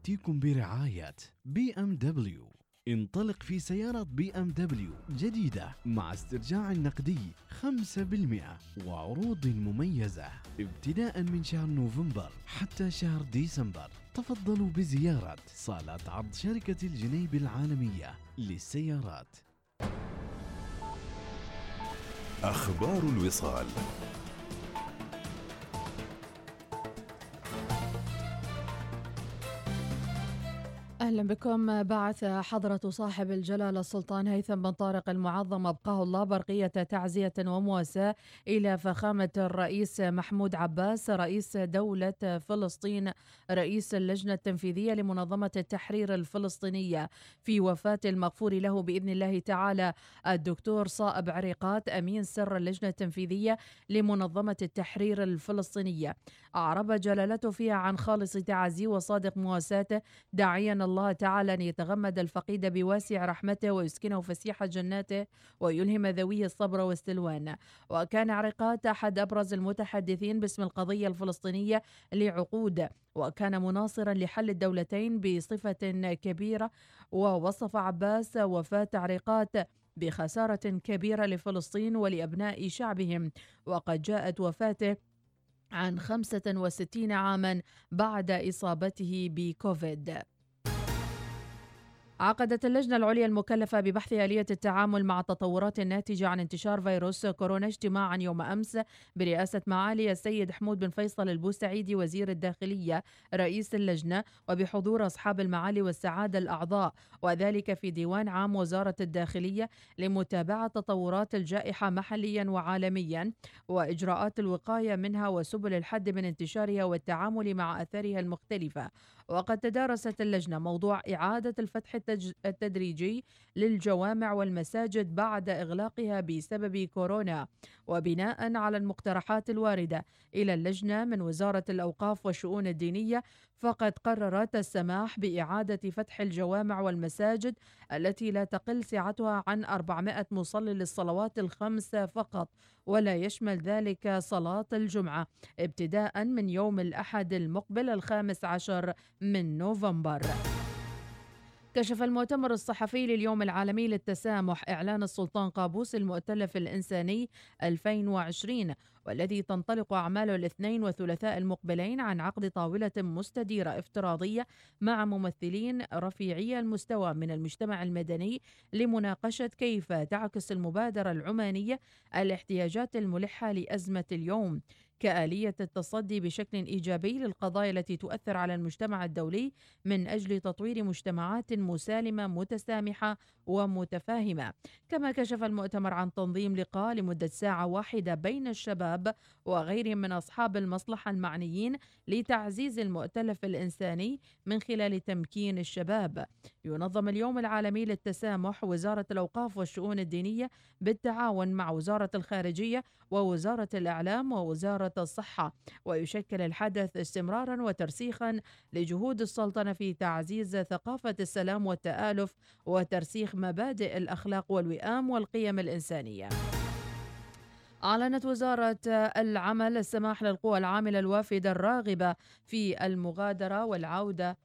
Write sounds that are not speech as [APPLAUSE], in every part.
يأتيكم برعاية BMW. انطلق في سيارة BMW جديدة مع استرجاع نقدي 5% وعروض مميزة. ابتداء من شهر نوفمبر حتى شهر ديسمبر. تفضلوا بزيارة صالات عرض شركة الجنيب العالمية للسيارات. أخبار الوصال. أهلا بكم. بعث حضرة صاحب الجلالة السلطان هيثم بن طارق المعظم أبقاه الله برقية تعزية ومواساة إلى فخامة الرئيس محمود عباس رئيس دولة فلسطين رئيس اللجنة التنفيذية لمنظمة التحرير الفلسطينية. في وفاة المغفور له بإذن الله تعالى الدكتور صائب عريقات أمين سر اللجنة التنفيذية لمنظمة التحرير الفلسطينية. أعرب جلالته فيها عن خالص تعزيه وصادق مواساته داعيا الله تعالى أن يتغمد الفقيد بواسع رحمته ويسكنه فسيح جناته ويلهم ذويه الصبر والسلوان. وكان عرقات أحد أبرز المتحدثين باسم القضية الفلسطينية لعقود. وكان مناصرا لحل الدولتين بصفة كبيرة. ووصف عباس وفاة عرقات بخسارة كبيرة لفلسطين ولأبناء شعبهم. وقد جاءت وفاته عن 65 عاما بعد إصابته بكوفيد. عقدت اللجنة العليا المكلفة ببحث آلية التعامل مع التطورات الناتجة عن انتشار فيروس كورونا اجتماعا يوم أمس برئاسة معالي السيد حمود بن فيصل البوسعيدي وزير الداخلية رئيس اللجنة وبحضور أصحاب المعالي والسعادة الأعضاء وذلك في ديوان عام وزارة الداخلية لمتابعة تطورات الجائحة محليا وعالميا وإجراءات الوقاية منها وسبل الحد من انتشارها والتعامل مع أثارها المختلفة. وقد تدارست اللجنة موضوع إعادة الفتح التدريجي للجوامع والمساجد بعد إغلاقها بسبب كورونا. وبناء على المقترحات الواردة إلى اللجنة من وزارة الأوقاف والشؤون الدينية فقد قررت السماح بإعادة فتح الجوامع والمساجد التي لا تقل سعتها عن 400 مصلي للصلوات الخمس فقط ولا يشمل ذلك صلاة الجمعة ابتداء من يوم الأحد المقبل الخامس عشر من نوفمبر. كشف المؤتمر الصحفي لليوم العالمي للتسامح إعلان السلطان قابوس المؤتلف الإنساني 2020 والذي تنطلق أعماله الاثنين والثلاثاء المقبلين عن عقد طاولة مستديرة افتراضية مع ممثلين رفيعي المستوى من المجتمع المدني لمناقشة كيف تعكس المبادرة العمانية الاحتياجات الملحة لأزمة اليوم. كآلية التصدي بشكل إيجابي للقضايا التي تؤثر على المجتمع الدولي من أجل تطوير مجتمعات مسالمة متسامحة ومتفاهمة. كما كشف المؤتمر عن تنظيم لقاء لمدة ساعة واحدة بين الشباب وغيرهم من أصحاب المصلحة المعنيين لتعزيز المؤتلف الإنساني من خلال تمكين الشباب. ينظم اليوم العالمي للتسامح وزارة الأوقاف والشؤون الدينية بالتعاون مع وزارة الخارجية ووزارة الإعلام ووزارة الصحة ويشكل الحدث استمرارا وترسيخا لجهود السلطنة في تعزيز ثقافة السلام والتآلف وترسيخ مبادئ الأخلاق والوئام والقيم الإنسانية. أعلنت وزارة العمل السماح للقوى العاملة الوافدة الراغبة في المغادرة والعودة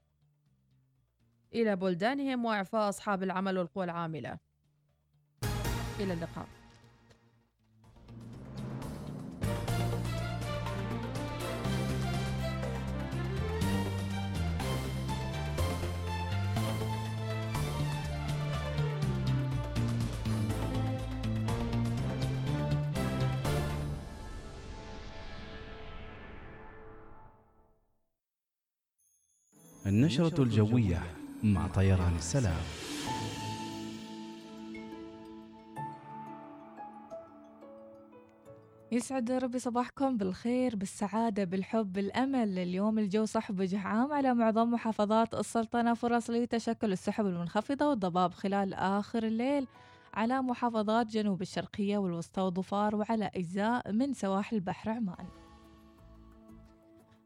إلى بلدانهم وإعفاء أصحاب العمل والقوى العاملة إلى اللقاء النشرة الجوية مع طيران السلام. يسعد ربي صباحكم بالخير بالسعادة بالحب بالأمل. اليوم الجو صح بوجه عام على معظم محافظات السلطنة. فرص لتشكل السحب المنخفضة والضباب خلال آخر الليل على محافظات جنوب الشرقية والوسطى وظفار وعلى أجزاء من سواحل بحر عمان.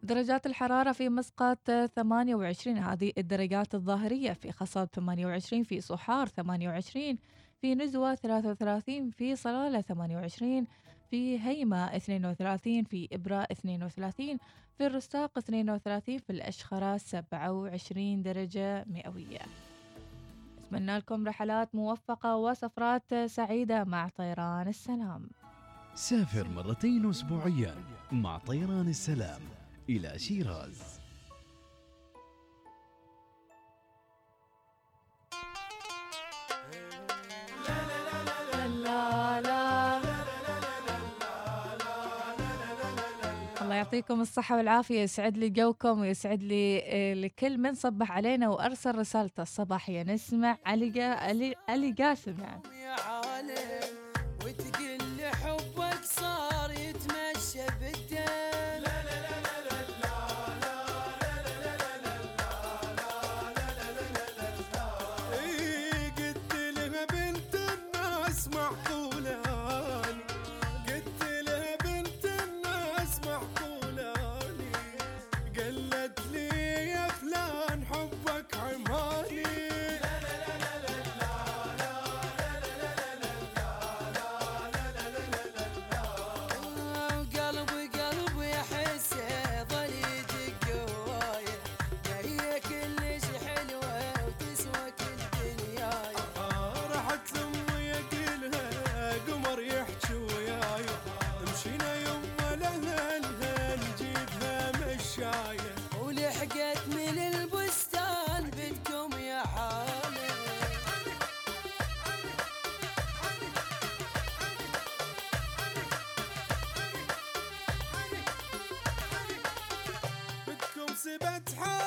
درجات الحرارة في مسقط 28 هذه الدرجات الظاهرية في خصب 28 في صحار 28 في نزوة 33 في صلالة 28 في هيمة 32 في إبرة 32 في الرستاق 32 في الأشخرة 27 درجة مئوية. أتمنى لكم رحلات موفقة وسفرات سعيدة مع طيران السلام. سافر مرتين أسبوعيا مع طيران السلام. إلى شيراز. الله يعطيكم الصحة والعافية يسعد لي جوكم ويسعد لي آه، لكل من صبح علينا وأرسل رسالته. الصباحية نسمع علي علي, علي قاسم يعني بدكم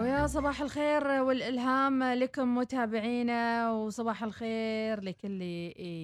ويا صباح الخير والإلهام لكم متابعينا وصباح الخير لكل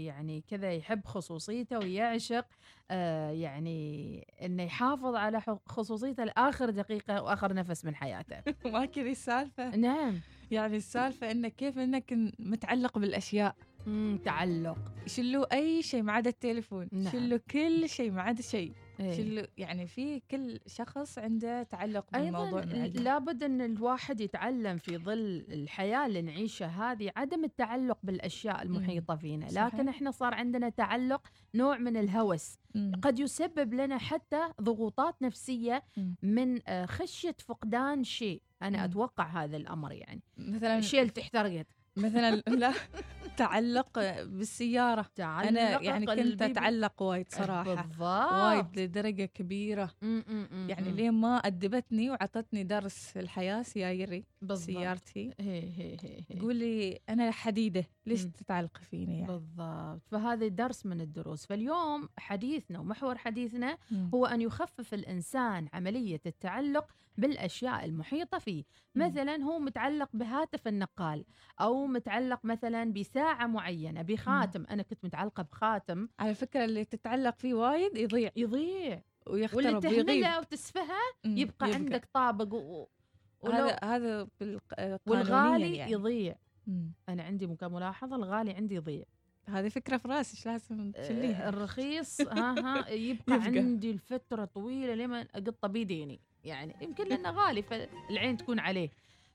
يعني كذا يحب خصوصيته ويعشق آه يعني إنه يحافظ على خصوصيته لآخر دقيقة وآخر نفس من حياته. [LAUGHS] ما كذي السالفة؟ نعم. يعني السالفة إنك كيف إنك متعلق بالأشياء. مم، تعلق. شلوا أي شيء ما عدا التليفون نعم. شلوا كل شيء ما عدا شيء. شلوا يعني في كل شخص عنده تعلق بالموضوع عندنا. لابد أن الواحد يتعلم في ظل الحياة اللي نعيشها هذه عدم التعلق بالأشياء المحيطة فينا صحيح. لكن إحنا صار عندنا تعلق نوع من الهوس مم. قد يسبب لنا حتى ضغوطات نفسية مم. من آه، خشية فقدان شيء أنا مم. أتوقع هذا الأمر يعني مثلا اللي احترقت مثلا [LAUGHS] لا تعلق بالسيارة. تعلق أنا يعني كنت أتعلق وايد صراحة. بالضبط. وايد لدرجة كبيرة. م- م- م- يعني. لين ما أدبتني وعطتني درس الحياة سيايري بالضبط. سيارتي. هي هي هي هي. تقولي أنا حديدة ليش مم. تتعلقي فيني يعني؟ بالضبط. فهذا درس من الدروس. فاليوم حديثنا ومحور حديثنا. هو أن يخفف الإنسان عملية التعلق بالأشياء المحيطة فيه. مثلا هو متعلق بهاتف النقال أو متعلق مثلا بساعة معينة بخاتم. أنا كنت متعلقة بخاتم. على فكرة اللي تتعلق فيه وايد يضيع. يضيع. واللي ويخترب ويغيب تهمله وتسفها مم. يبقى, عندك طابق و... هذا هذا بالق- والغالي يعني. يضيع. مم. أنا عندي كملاحظة الغالي عندي يضيع. هذه فكرة في رأسي إيش لازم آه، تشليها؟ الرخيص ها ها يبقى, [LAUGHS] يبقى. عندي لفترة طويلة لما أقطه بيديني. يعني يمكن لأنه غالي فالعين تكون عليه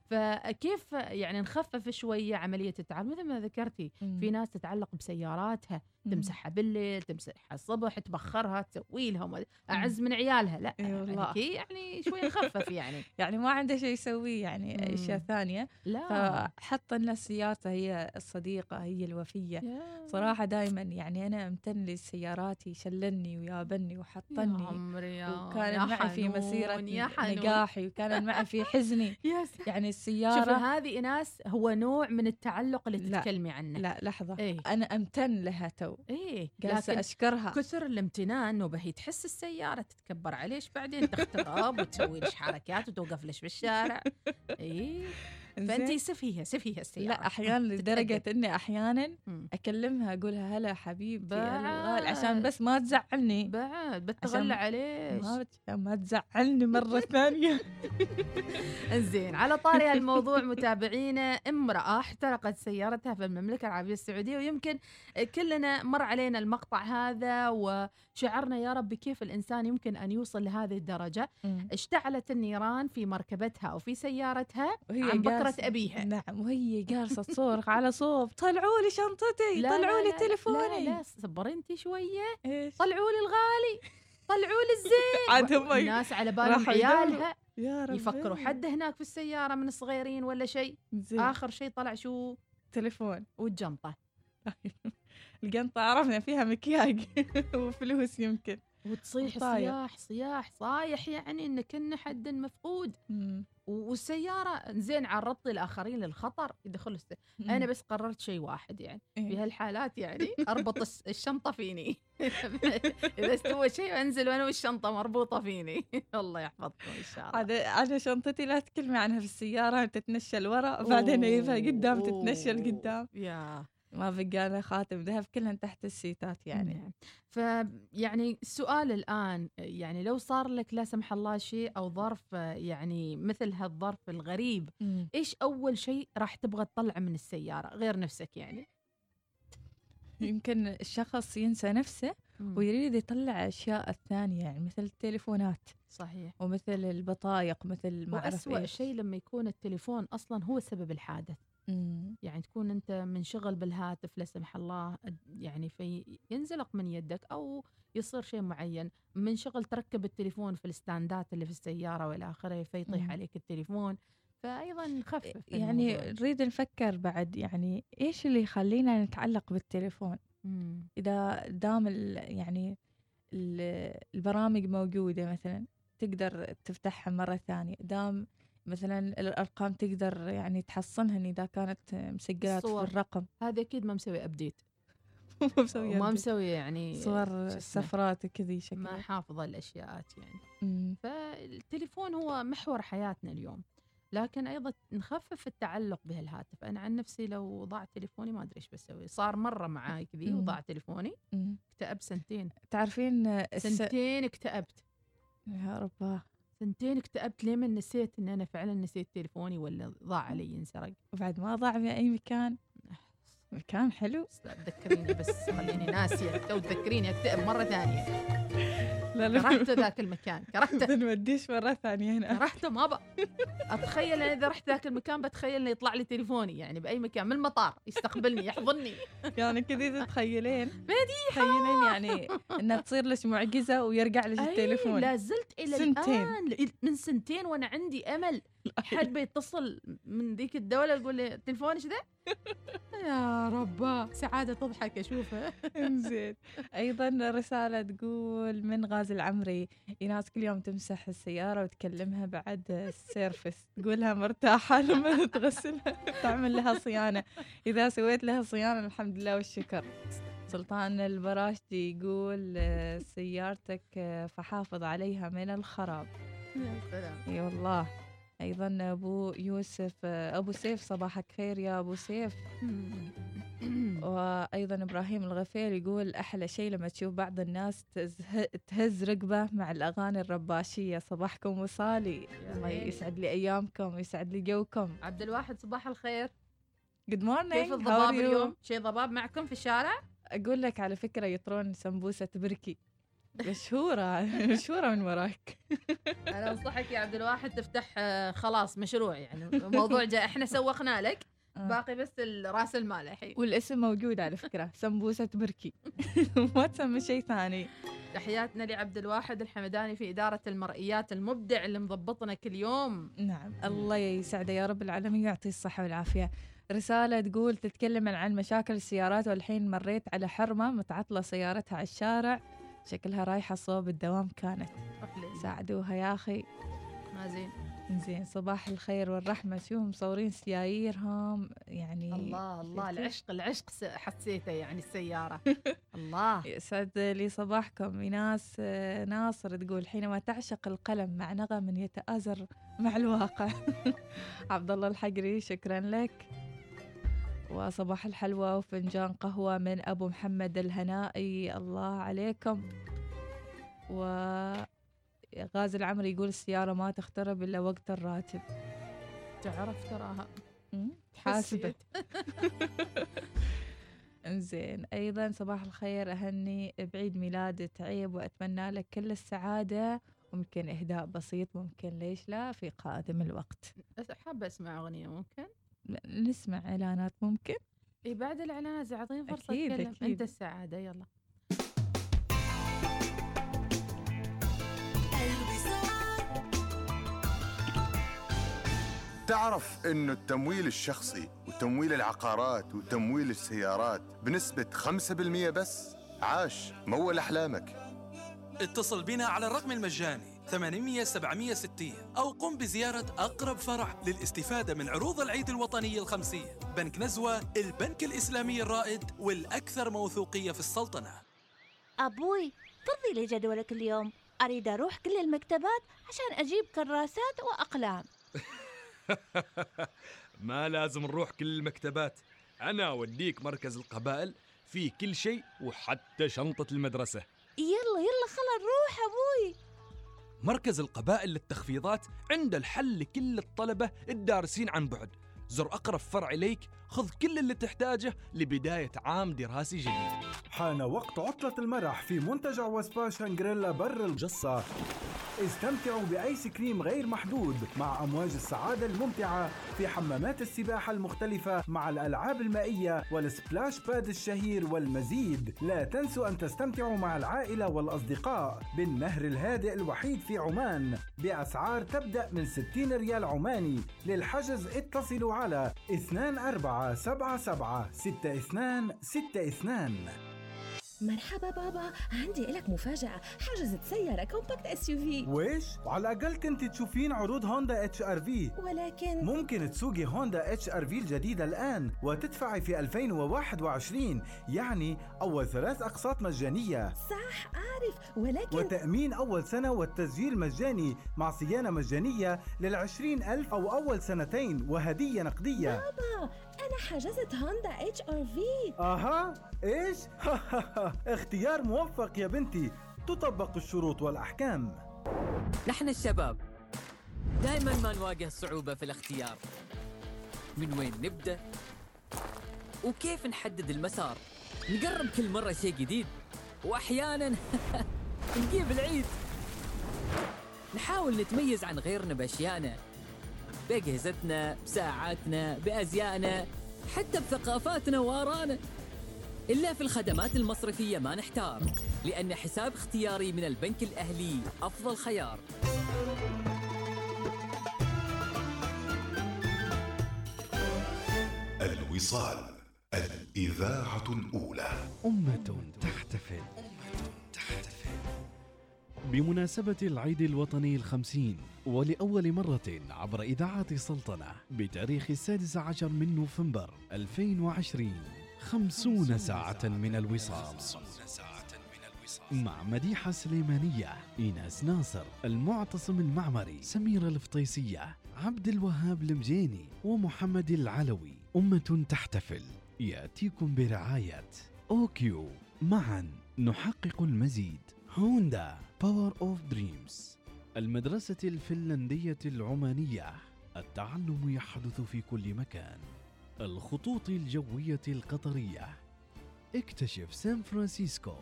فكيف يعني نخفف شوية عملية التعامل مثل ما ذكرتي. في ناس تتعلق بسياراتها. تمسحها بالليل تمسحها الصبح تبخرها تسوي لها وما- أعز من عيالها لا والله. يعني يعني شوي نخفف يعني. [LAUGHS] يعني ما عنده شيء يسويه يعني أشياء. ثانية. لا. فحط سيارته هي الصديقة هي الوفية. يا- صراحة دائما يعني أنا أمتن لسياراتي شلني ويابني يا وحطني عمري يا وكان يا معي في مسيرة يا. نجاحي وكان معي في حزني. [LAUGHS] يعني شوفي السيارة هذه ايناس هو نوع من التعلق اللي تتكلمي عنه. لا لحظة. إيه. أنا أمتن لها تو. إيه جالسة لكن أشكرها. كثر الامتنان إنه بهي تحس السيارة تتكبر عليش بعدين تخترب وتسوي لش حركات وتوقف لش بالشارع؟ إيه. فانت؟ سفيها سفيها السيارة لا [LAUGHS] تتأدب. إني أحيانا مم. أكلمها أقولها هلا حبيبتي بعد. عشان بس ما تزعلني بعد بتغلى عليش ما تزعلني مرة [LAUGHS] ثانية [LAUGHS] زين على طاري هالموضوع متابعينا امرأة احترقت سيارتها في المملكة العربية السعودية ويمكن كلنا مر علينا المقطع هذا وشعرنا يا رب كيف الإنسان يمكن أن يوصل لهذه الدرجة اشتعلت النيران في مركبتها أو في سيارتها وهي عن جالسة- أبيها. نعم وهي جالسة تصورخ على صوب. طلعوا لي شنطتي طلعوا لي تليفوني لا لا صبري أنت شوية. طلعوا لي الغالي طلعوا لي الزين. [LAUGHS] عاد هم الناس على بالهم. عيالها. يا رب يفكروا حد هناك في السيارة من الصغيرين ولا شيء. آخر شيء طلع شو؟ تليفون. والجنطة. [LAUGHS] القنطة عرفنا فيها مكياج [LAUGHS] وفلوس يمكن. وتصيح. صياح صياح صايح يعني إن كنا حد مفقود مم. والسيارة زين عرضت الآخرين للخطر يدخل الس... أنا بس قررت شيء واحد يعني في إيه. هالحالات يعني [LAUGHS] أربط الشنطة فيني [LAUGHS] إذا استوى شيء أنزل وأنا والشنطة مربوطة فيني [LAUGHS] الله يحفظكم إن شاء الله عاد أنا شنطتي لا تكلمي عنها في السيارة تتنشل ورا بعدين اجيبها قدام تتنشل. قدام يا ما بقى لها خاتم ذهب كلهن تحت السيتات يعني. نعم. فيعني السؤال الآن يعني لو صار لك لا سمح الله شيء أو ظرف يعني مثل هالظرف الغريب مم. إيش أول شيء راح تبغى تطلع من السيارة غير نفسك يعني؟ يمكن الشخص ينسى نفسه ويريد يطلع أشياء الثانية يعني مثل التليفونات. صحيح. ومثل البطايق مثل ما إيش. شيء لما يكون التليفون أصلا هو سبب الحادث. مم. يعني تكون أنت منشغل بالهاتف لا سمح الله يعني في ينزلق من يدك أو يصير شيء معين منشغل تركب التليفون في الستاندات اللي في السيارة وإلى آخره فيطيح مم. عليك التليفون فأيضا نخفف يعني. نريد نفكر بعد يعني إيش اللي يخلينا نتعلق بالتليفون مم. إذا دام يعني ال- البرامج موجودة مثلا تقدر تفتحها مرة ثانية دام مثلا الأرقام تقدر يعني تحصنها إذا كانت مسجلات في. الرقم هذا أكيد ما مسوي ابديت مسوية وما update. مسوي يعني صور؟ سفرات كذي ما شكلها حافظه الأشياءات يعني أمم. فالتليفون هو محور حياتنا اليوم لكن أيضا نخفف التعلق بهالهاتف أنا عن نفسي لو ضاع تليفوني ما أدري إيش بسوي صار مرة معاي كذي مم. وضاع تليفوني أمم. اكتئبت سنتين تعرفين الس... سنتين اكتئبت يا رب سنتين اكتئبت ليه من نسيت إن أنا فعلا نسيت تليفوني ولا ضاع علي انسرق. بعد ما ضاع في أي مكان؟ مكان حلو. تذكريني بس خليني ناسيه تو تذكريني أكتئب مرة ثانية. كرهت ذاك المكان كرهته بنوديش [LAUGHS] مرة ثانية هنا. كرهته ما بقى أتخيل أنا إذا رحت ذاك المكان بتخيل إنه يطلع لي تليفوني يعني بأي مكان من المطار يستقبلني يحضني. يعني كذا تتخيلين تخيلين. يعني إنها تصير لك معجزة ويرجع لك التليفون. لا زلت إلى سنتين. الان ل- من سنتين وأنا عندي أمل. حد بيتصل من ذيك الدولة يقول لي تليفوني ذا يا رب سعادة تضحك اشوفها [LAUGHS] زين أيضا رسالة تقول من غازي العمري ايناس كل يوم تمسح السيارة وتكلمها بعد ال service. تقولها مرتاحة [LAUGHS] لما تغسلها. تعمل لها صيانة. إذا سويت لها صيانة الحمد لله والشكر. سلطان البراشدي يقول سيارتك فحافظ عليها من الخراب. يا سلام إي والله. أيضا أبو يوسف أبو سيف صباحك خير يا أبو سيف. [CLEARS THROAT] وأيضا إبراهيم الغفير يقول أحلى شيء لما تشوف بعض الناس. تهز رقبه مع الأغاني الرباشية. صباحكم وصالي. الله. يسعد لي أيامكم يسعد لي جوكم. عبد الواحد صباح الخير. Good morning كيف الضباب اليوم؟ شيء ضباب معكم في الشارع؟ أقول لك على فكرة يطرون سمبوسة بركي مشهورة مشهورة من وراك. [LAUGHS] أنا أنصحك يا عبد الواحد تفتح آه، خلاص مشروع يعني موضوع جاء إحنا سوقنا لك آه. باقي بس رأس المال الحين. والاسم موجود على فكرة سمبوسة بركي. [LAUGHS] ما تسمى شيء ثاني. تحياتنا لعبد الواحد الحمداني في إدارة المرئيات المبدع اللي مضبطنا كل يوم. نعم. الله يسعده يا رب العالمين ويعطيه الصحة والعافية. رسالة تقول تتكلم عن مشاكل السيارات والحين مريت على حرمة متعطلة سيارتها على الشارع. شكلها رايحة صوب الدوام كانت. ساعدوها يا أخي. ما زين. زين صباح الخير والرحمة. شو مصورين سياييرهم؟ يعني الله الله؟ العشق العشق حسيته يعني السيارة. [LAUGHS] الله. يسعد لي صباحكم. إيناس ناصر تقول حينما تعشق القلم مع نغم يتآزر مع الواقع. [LAUGHS] عبد الله الحقري شكرا لك. وصباح الحلوى وفنجان قهوة من أبو محمد الهنائي. الله عليكم. و غازي العمري يقول السيارة ما تخترب إلا وقت الراتب. تعرف تراها. حاسبة [LAUGHS] انزين. أيضا صباح الخير أهني بعيد ميلاد تعيب وأتمنى لك كل السعادة. ممكن إهداء بسيط ممكن ليش لا في قادم الوقت. بس حابة أسمع أغنية ممكن؟ نسمع إعلانات ممكن؟ إي بعد الإعلانات أعطيني فرصة أكيد، أتكلم. أكيد. أنت السعادة يلا. تعرف انه التمويل الشخصي وتمويل العقارات وتمويل السيارات بنسبة 5% بس؟ عاش مول أحلامك. اتصل بنا على الرقم المجاني. 800 760 أو قم بزيارة أقرب فرع للاستفادة من عروض العيد الوطني الخمسية بنك نزوة البنك الإسلامي الرائد والأكثر موثوقية في السلطنة. أبوي فضي لي جدولك اليوم. أريد أروح كل المكتبات عشان أجيب كراسات وأقلام. [LAUGHS] ما لازم نروح كل المكتبات. أنا أوديك مركز القبائل في كل شيء وحتى شنطة المدرسة. يلا يلا خلا نروح أبوي. مركز القبائل للتخفيضات عنده الحل لكل الطلبة الدارسين عن بعد. زر أقرب فرع إليك خذ كل اللي تحتاجه لبداية عام دراسي جديد حان وقت عطلة المرح في منتجع وسبا شانجريلا بر الجصة. استمتعوا بآيس كريم غير محدود مع أمواج السعادة الممتعة في حمامات السباحة المختلفة مع الألعاب المائية وال Splash Pad الشهير والمزيد. لا تنسوا أن تستمتعوا مع العائلة والأصدقاء بالنهر الهادئ الوحيد في عمان. بأسعار تبدأ من 60 ريال عماني. للحجز اتصلوا على 2477 62 62 مرحبا بابا عندي لك مفاجأة حجزت سيارة compact SUV ويش؟ وعلى الأقل كنت تشوفين عروض هوندا HR-V ولكن ممكن تسوقي هوندا HR-V الجديدة الآن وتدفعي في 2021 يعني أول ثلاث أقساط مجانية. صح أعرف ولكن وتأمين أول سنة والتسجيل مجاني مع صيانة مجانية للعشرين ألف أو أول سنتين وهدية نقدية. بابا أنا حجزت هوندا HR-V أها؟ إيش؟ [LAUGHS] اختيار موفق يا بنتي. تطبق الشروط والأحكام. نحن الشباب دائما ما نواجه صعوبة في الاختيار. من وين نبدأ؟ وكيف نحدد المسار؟ نجرب كل مرة شيء جديد؟ وأحيانا [LAUGHS] نجيب العيد. نحاول نتميز عن غيرنا بأشيائنا بأجهزتنا بساعاتنا بأزيائنا حتى بثقافاتنا وآرانا إلا في الخدمات المصرفية ما نحتار لأن حساب اختياري من البنك الأهلي أفضل خيار. الوصال الإذاعة الأولى. أمة تحتفل. بمناسبة العيد الوطني الخمسين ولأول مرة عبر إذاعة سلطنة بتاريخ السادس عشر من نوفمبر 2020 خمسون ساعة من الوصال. مع مديحة سليمانية إيناس ناصر المعتصم المعمري سميرة الفطيسية عبد الوهاب المجيني ومحمد العلوي. أمة تحتفل. يأتيكم برعاية OQ. معا نحقق المزيد. هوندا Power of Dreams المدرسة الفنلندية العمانية التعلم يحدث في كل مكان الخطوط الجوية القطرية. اكتشف سان فرانسيسكو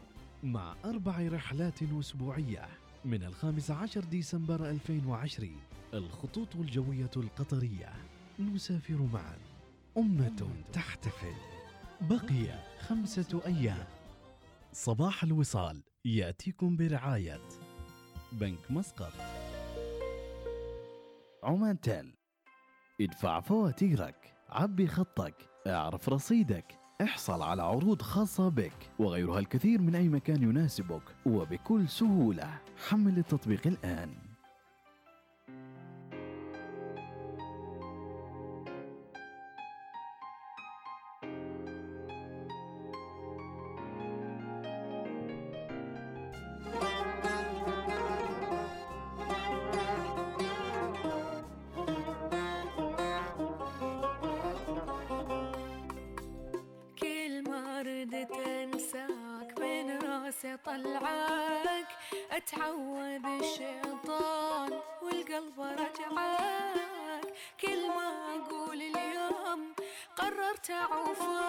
مع أربع رحلات أسبوعية. من الخامس عشر ديسمبر 2020 الخطوط الجوية القطرية. نسافر معا. أمة تحتفل. بقي خمسة أيام. صباح الوصال. يأتيكم برعاية بنك مسقط. عمان تيل. ادفع فواتيرك عبي خطك اعرف رصيدك احصل على عروض خاصة بك وغيرها الكثير من أي مكان يناسبك وبكل سهولة. حمل التطبيق الآن. أتعود الشيطان والقلب رجعك. كل ما أقول اليوم قررت أعوفك.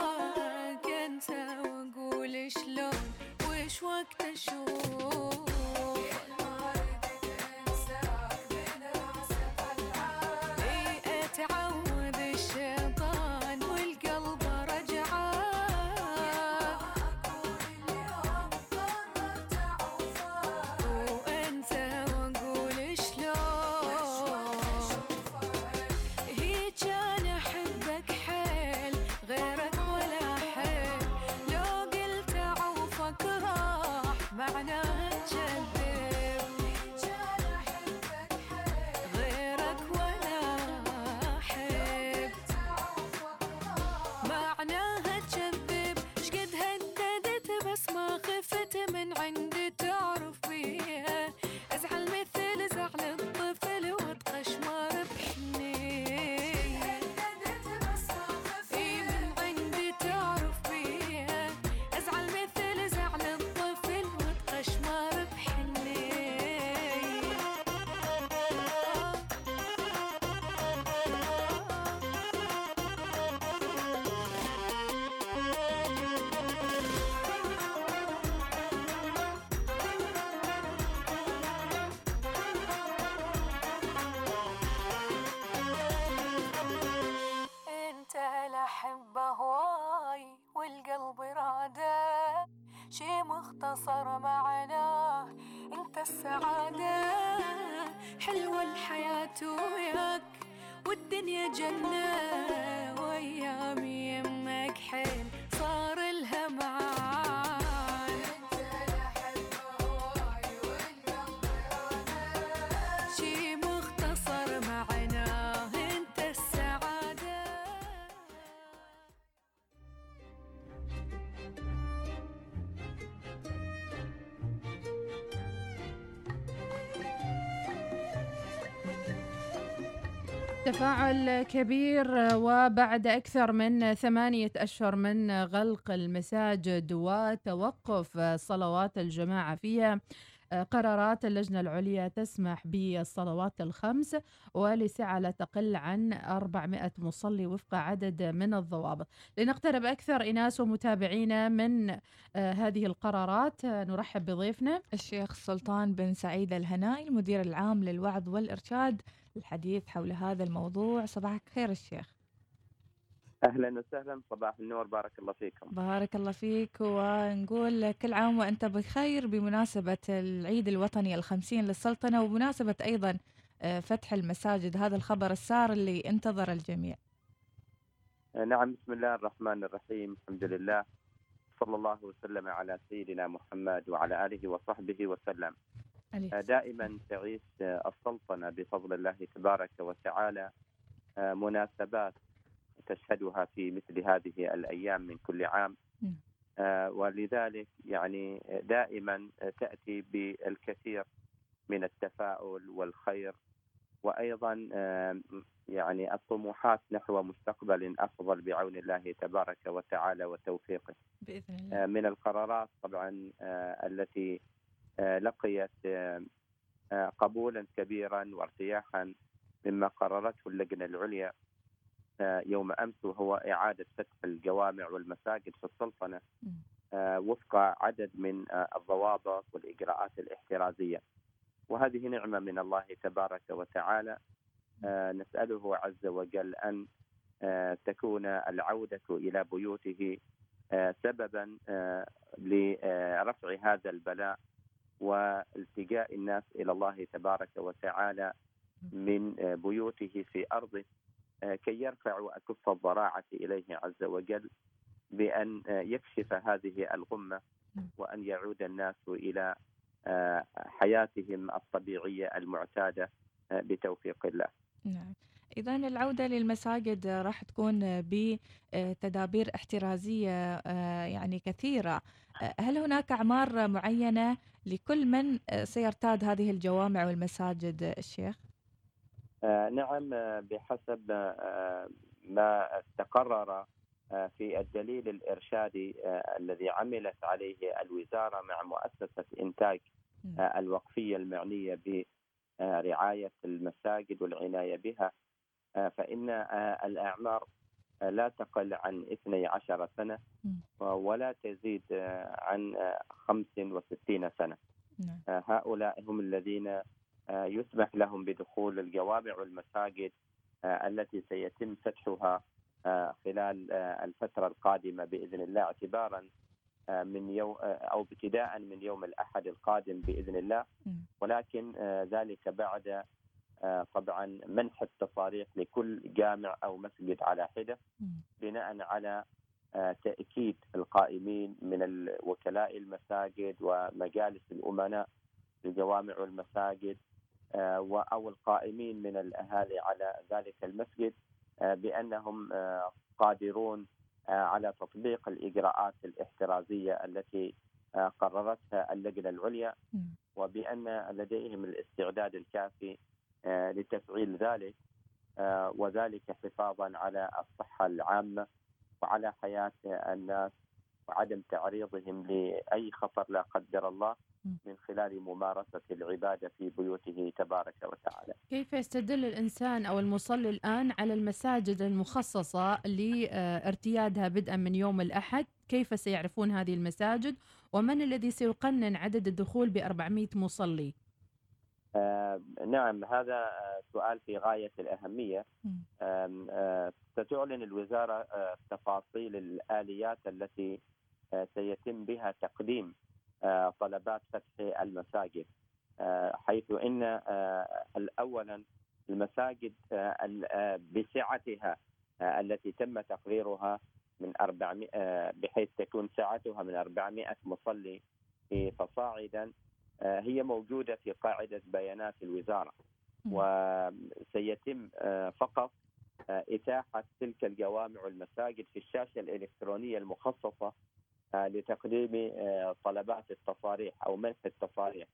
انت السعاده حلوة الحياة وياك والدنيا جنة وايام تفاعل كبير وبعد أكثر من ثمانية أشهر من غلق المساجد وتوقف صلوات الجماعة فيها. قرارات اللجنة العليا تسمح بالصلوات الخمس ولسعة لا تقل عن 400 مصلي وفق عدد من الضوابط. لنقترب أكثر إناس ومتابعينا من آه، هذه القرارات. آه، نرحب بضيفنا. الشيخ سلطان بن سعيد الهنائي المدير العام للوعظ والإرشاد للحديث حول هذا الموضوع. صباحك خير الشيخ أهلا وسهلا. صباح النور. بارك الله فيكم. بارك الله فيك. ونقول كل عام وأنت بخير بمناسبة العيد الوطني الخمسين للسلطنة وبمناسبة أيضا آه، فتح المساجد. هذا الخبر السار اللي انتظر الجميع. نعم بسم الله الرحمن الرحيم. الحمد لله. صلى الله وسلم على سيدنا محمد وعلى آله وصحبه وسلم. عليه دائما تعيش السلطنة بفضل الله تبارك وتعالى. مناسبات تشهدها في مثل هذه الأيام من كل عام نعم. آه، ولذلك يعني دائما تأتي بالكثير من التفاؤل والخير وأيضا آه، يعني الطموحات نحو مستقبل أفضل بعون الله تبارك وتعالى وتوفيقه. بإذن الله آه، من القرارات طبعا التي لقيت قبولا كبيرا وارتياحا مما قررته اللجنة العليا يوم أمس وهو إعادة فتح الجوامع والمساجد في السلطنة. آه، وفق عدد من آه، الضوابط والإجراءات الاحترازية. وهذه نعمة من الله تبارك وتعالى. آه، نسأله عز وجل أن تكون العودة إلى بيوته سببا لرفع هذا البلاء والتجاء الناس إلى الله تبارك وتعالى من بيوته في أرضه. كي يرفعوا اكف الضراعة إليه عز وجل بأن آه، يكشف هذه الغمة وأن يعود الناس إلى آه، حياتهم الطبيعية المعتادة آه، بتوفيق الله. نعم إذا العودة للمساجد راح تكون بتدابير احترازية آه، يعني كثيرة آه، هل هناك أعمار معينة لكل من آه، سيرتاد هذه الجوامع والمساجد آه، الشيخ؟ آه، نعم آه، بحسب آه، ما تقرر في الدليل الإرشادي آه، الذي عملت عليه الوزارة مع مؤسسة إنتاج آه، الوقفية المعنية برعاية المساجد والعناية بها فإن الأعمار آه، لا تقل عن 12 سنة ولا تزيد عن آه، 65 سنة. آه، هؤلاء هم الذين يسمح لهم بدخول الجوامع والمساجد آه، التي سيتم فتحها آه، خلال آه، الفترة القادمة بإذن الله اعتبارا آه، من يوم أو ابتداء من يوم الأحد القادم بإذن الله. ولكن آه، ذلك بعد آه، طبعا منح التصاريح لكل جامع أو مسجد على حدة بناء على آه، تأكيد القائمين من وكلاء المساجد ومجالس الأمناء الجوامع والمساجد آه، و- أو القائمين من الأهالي على ذلك المسجد آه، بأنهم آه، قادرون على تطبيق الإجراءات الاحترازية التي قررتها اللجنة العليا وبأن لديهم الاستعداد الكافي لتفعيل ذلك وذلك حفاظا على الصحة العامة وعلى حياة الناس وعدم تعريضهم لأي خطر لا قدر الله. من خلال ممارسة العبادة في بيوته تبارك وتعالى. كيف يستدل الإنسان أو المصلي الآن على المساجد المخصصة لارتيادها بدءا من يوم الأحد؟ كيف سيعرفون هذه المساجد؟ ومن الذي سيقنن عدد الدخول ب 400 مصلي؟ آه، نعم هذا سؤال في غاية الأهمية. آه، ستعلن الوزارة آه، تفاصيل الآليات التي آه، سيتم بها تقديم طلبات فتح المساجد. آه، حيث إن آه، اولا المساجد آه، ال- آه، بسعتها آه، التي تم تقريرها من 400 آه، بحيث تكون سعتها من 400 مصلي فصاعدا آه، هي موجودة في قاعدة بيانات الوزارة. وسيتم آه، فقط آه، إتاحة تلك الجوامع والمساجد في الشاشة الإلكترونية المخصصة آه، لتقديم آه، طلبات التصاريح أو منح التصاريح.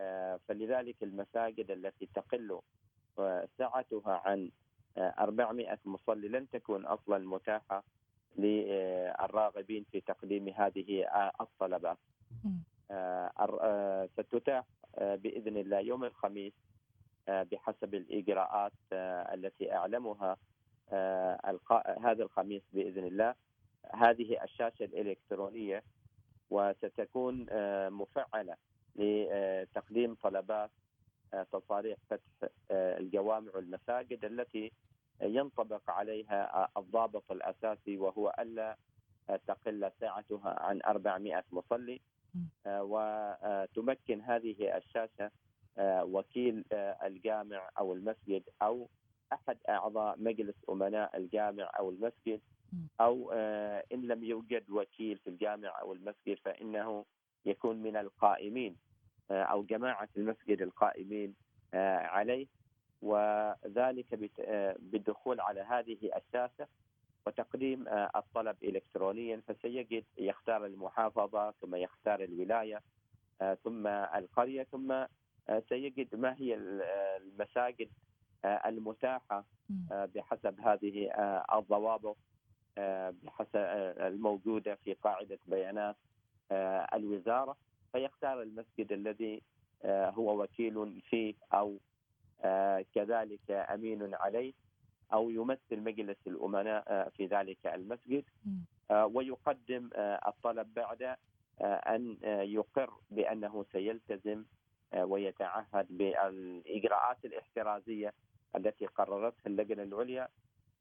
آه، فلذلك المساجد التي تقل آه، سعتها عن آه، 400 مصلي لن تكون أصلا متاحة للراغبين في تقديم هذه الطلبات. ستتاح بإذن الله يوم الخميس بحسب الإجراءات التي أعلمها هذا الخميس بإذن الله. هذه الشاشة الإلكترونية وستكون آه، مفعلة لتقديم طلبات آه، تصاريح فتح آه، الجوامع والمساجد التي ينطبق عليها الضابط الأساسي وهو ألا تقل ساعتها عن 400 مصلي. وتمكن هذه الشاشة وكيل الجامع أو المسجد أو أحد أعضاء مجلس أمناء الجامع أو المسجد أو آه، إن لم يوجد وكيل في الجامع أو المسجد فإنه يكون من القائمين آه، أو جماعة المسجد القائمين آه، عليه. وذلك بالدخول على هذه الشاشة وتقديم الطلب الكترونيا فسيجد يختار المحافظة ثم يختار الولاية ثم القرية ثم سيجد ما هي ال- المساجد المتاحة آه، بحسب هذه الضوابط. بحسب آه، الموجودة في قاعدة بيانات آه، الوزارة فيختار المسجد الذي آه، هو وكيل فيه أو آه، كذلك أمين عليه أو يمثل مجلس الأمناء آه، في ذلك المسجد. آه، ويقدم آه، الطلب بعد آه، أن آه، يقر بأنه سيلتزم آه، ويتعهد بالإجراءات الاحترازية التي قررتها اللجنة العليا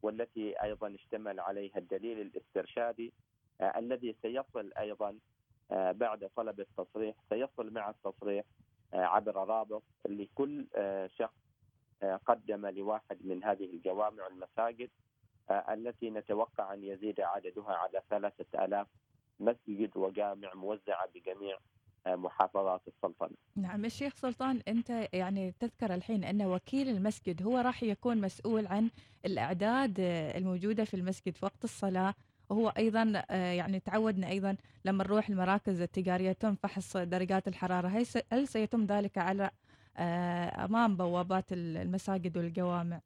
والتي أيضا اشتمل عليها الدليل الاسترشادي آه، الذي سيصل أيضا آه، بعد طلب التصريح سيصل مع التصريح آه، عبر رابط لكل شخص قدم لواحد من هذه الجوامع المساجد آه، التي نتوقع أن يزيد عددها على ثلاثة آلاف مسجد وجامع موزعة بجميع محافظات السلطنة. نعم الشيخ سلطان أنت يعني تذكر الحين أن وكيل المسجد هو راح يكون مسؤول عن الأعداد آه، الموجودة في المسجد في وقت الصلاة. وهو أيضا آه، يعني تعودنا أيضا لما نروح المراكز التجارية يتم فحص درجات الحرارة. هل سيتم ذلك على آه، أمام بوابات ال- المساجد والجوامع؟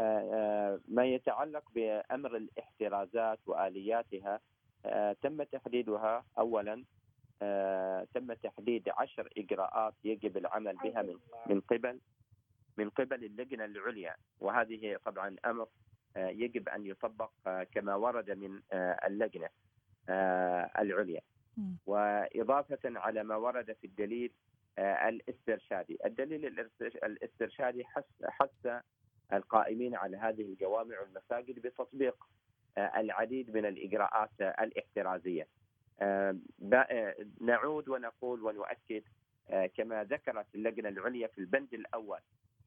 آه، ما يتعلق بأمر الاحترازات وآلياتها آه، تم تحديدها أولا آه، تم تحديد عشر إجراءات يجب العمل بها من من قبل من قبل اللجنة العليا. وهذه طبعا أمر آه، يجب أن يطبق آه، كما ورد من آه، اللجنة آه، العليا. وإضافة على ما ورد في الدليل آه، الاسترشادي. الدليل الاسترش- الاسترشادي حث القائمين على هذه الجوامع والمساجد بتطبيق آه، العديد من الإجراءات آه، الاحترازية. آه، آه، نعود ونقول ونؤكد آه، كما ذكرت اللجنة العليا في البند الأول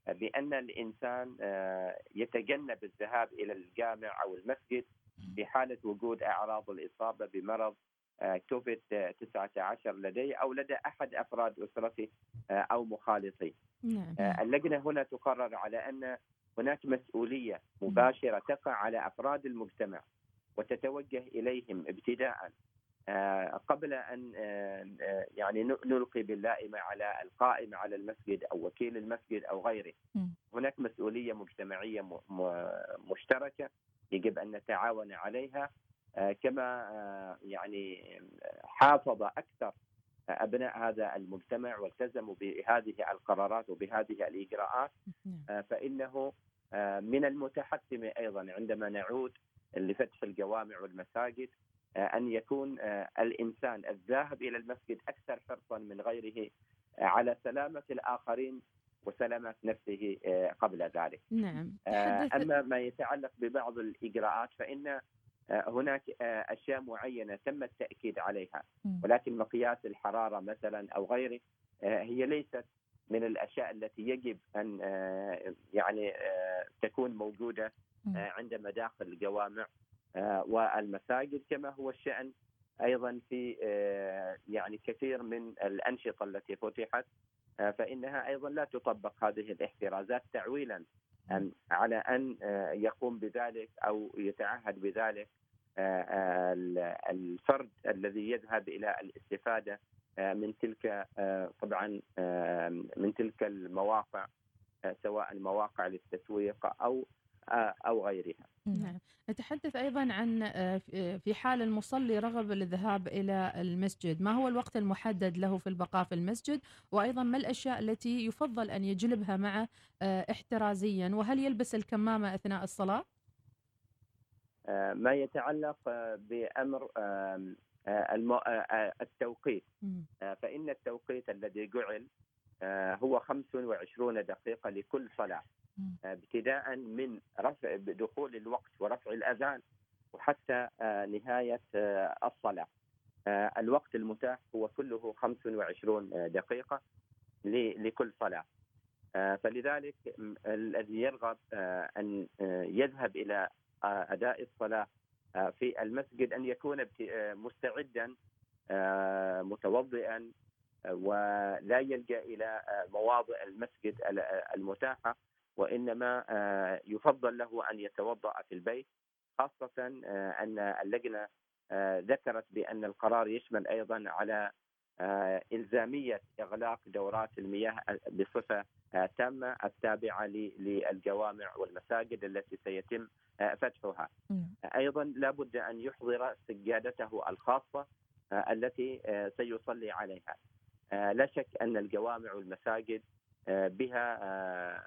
آه، بأن الإنسان آه، يتجنب الذهاب إلى الجامع أو المسجد في حالة وجود أعراض الإصابة بمرض آه، كوفيد آه، 19 لديه أو لدى أحد أفراد أسرته آه، أو مخالطيه. نعم. آه، اللجنة هنا تقرر على أن هناك مسؤولية مباشرة تقع على أفراد المجتمع وتتوجه إليهم ابتداء. آه، قبل أن آه، آه، يعني نلقي باللائمة على القائم على المسجد أو وكيل المسجد أو غيره. هناك مسؤولية مجتمعية م- م- مشتركة يجب أن نتعاون عليها. آه، كما آه، يعني حافظ أكثر أبناء هذا المجتمع والتزموا بهذه القرارات وبهذه الإجراءات. آه، فإنه آه، من المتحتم أيضا عندما نعود لفتح الجوامع والمساجد أن يكون آه، الإنسان الذاهب إلى المسجد أكثر حرصا من غيره آه، على سلامة الآخرين وسلامة نفسه آه، قبل ذلك. نعم. أما ما يتعلق ببعض الإجراءات فإن آه، هناك أشياء معينة تم التأكيد عليها ولكن مقياس الحرارة مثلا أو غيره هي ليست من الأشياء التي يجب أن آه، يعني تكون موجودة آه، عند مداخل الجوامع. والمساجد كما هو الشأن أيضا في آه، يعني كثير من الأنشطة التي فتحت آه، فإنها أيضا لا تطبق هذه الاحترازات تعويلا على أن آه، يقوم بذلك أو يتعهد بذلك آه، آه، الفرد الذي يذهب إلى الاستفادة آه، من تلك آه، طبعا آه، من تلك المواقع آه، سواء المواقع للتسويق أو آه، أو غيرها. نعم. نتحدث أيضا عن آه، في- في حال المصلي رغب الذهاب إلى المسجد ما هو الوقت المحدد له في البقاء في المسجد؟ وأيضا ما الأشياء التي يفضل أن يجلبها معه آه، احترازيا؟ وهل يلبس الكمامة أثناء الصلاة؟ آه، ما يتعلق آه، بأمر آه، آه، آه، التوقيت. آه، فإن التوقيت الذي جعل آه، هو 25 دقيقة لكل صلاة. آه، ابتداء من رفع دخول الوقت ورفع الأذان وحتى آه، نهاية آه، الصلاة. آه، الوقت المتاح هو كله 25 دقيقة لكل صلاة. آه، فلذلك الذي يرغب آه، أن آه، يذهب إلى آه، أداء الصلاة آه، في المسجد أن يكون آه، مستعدا آه، متوضئا آه، ولا يلجأ إلى آه، مواضع المسجد ال- آه، المتاحة وإنما آه، يفضل له أن يتوضأ في البيت خاصة أن اللجنة آه، ذكرت بأن القرار يشمل أيضا على إلزامية إغلاق دورات المياه بصفة تامة التابعة ل- للجوامع والمساجد التي سيتم فتحها. أيضا لابد أن يحضر سجادته الخاصة آه، التي سيصلي عليها. لا شك أن الجوامع والمساجد آه، بها آه،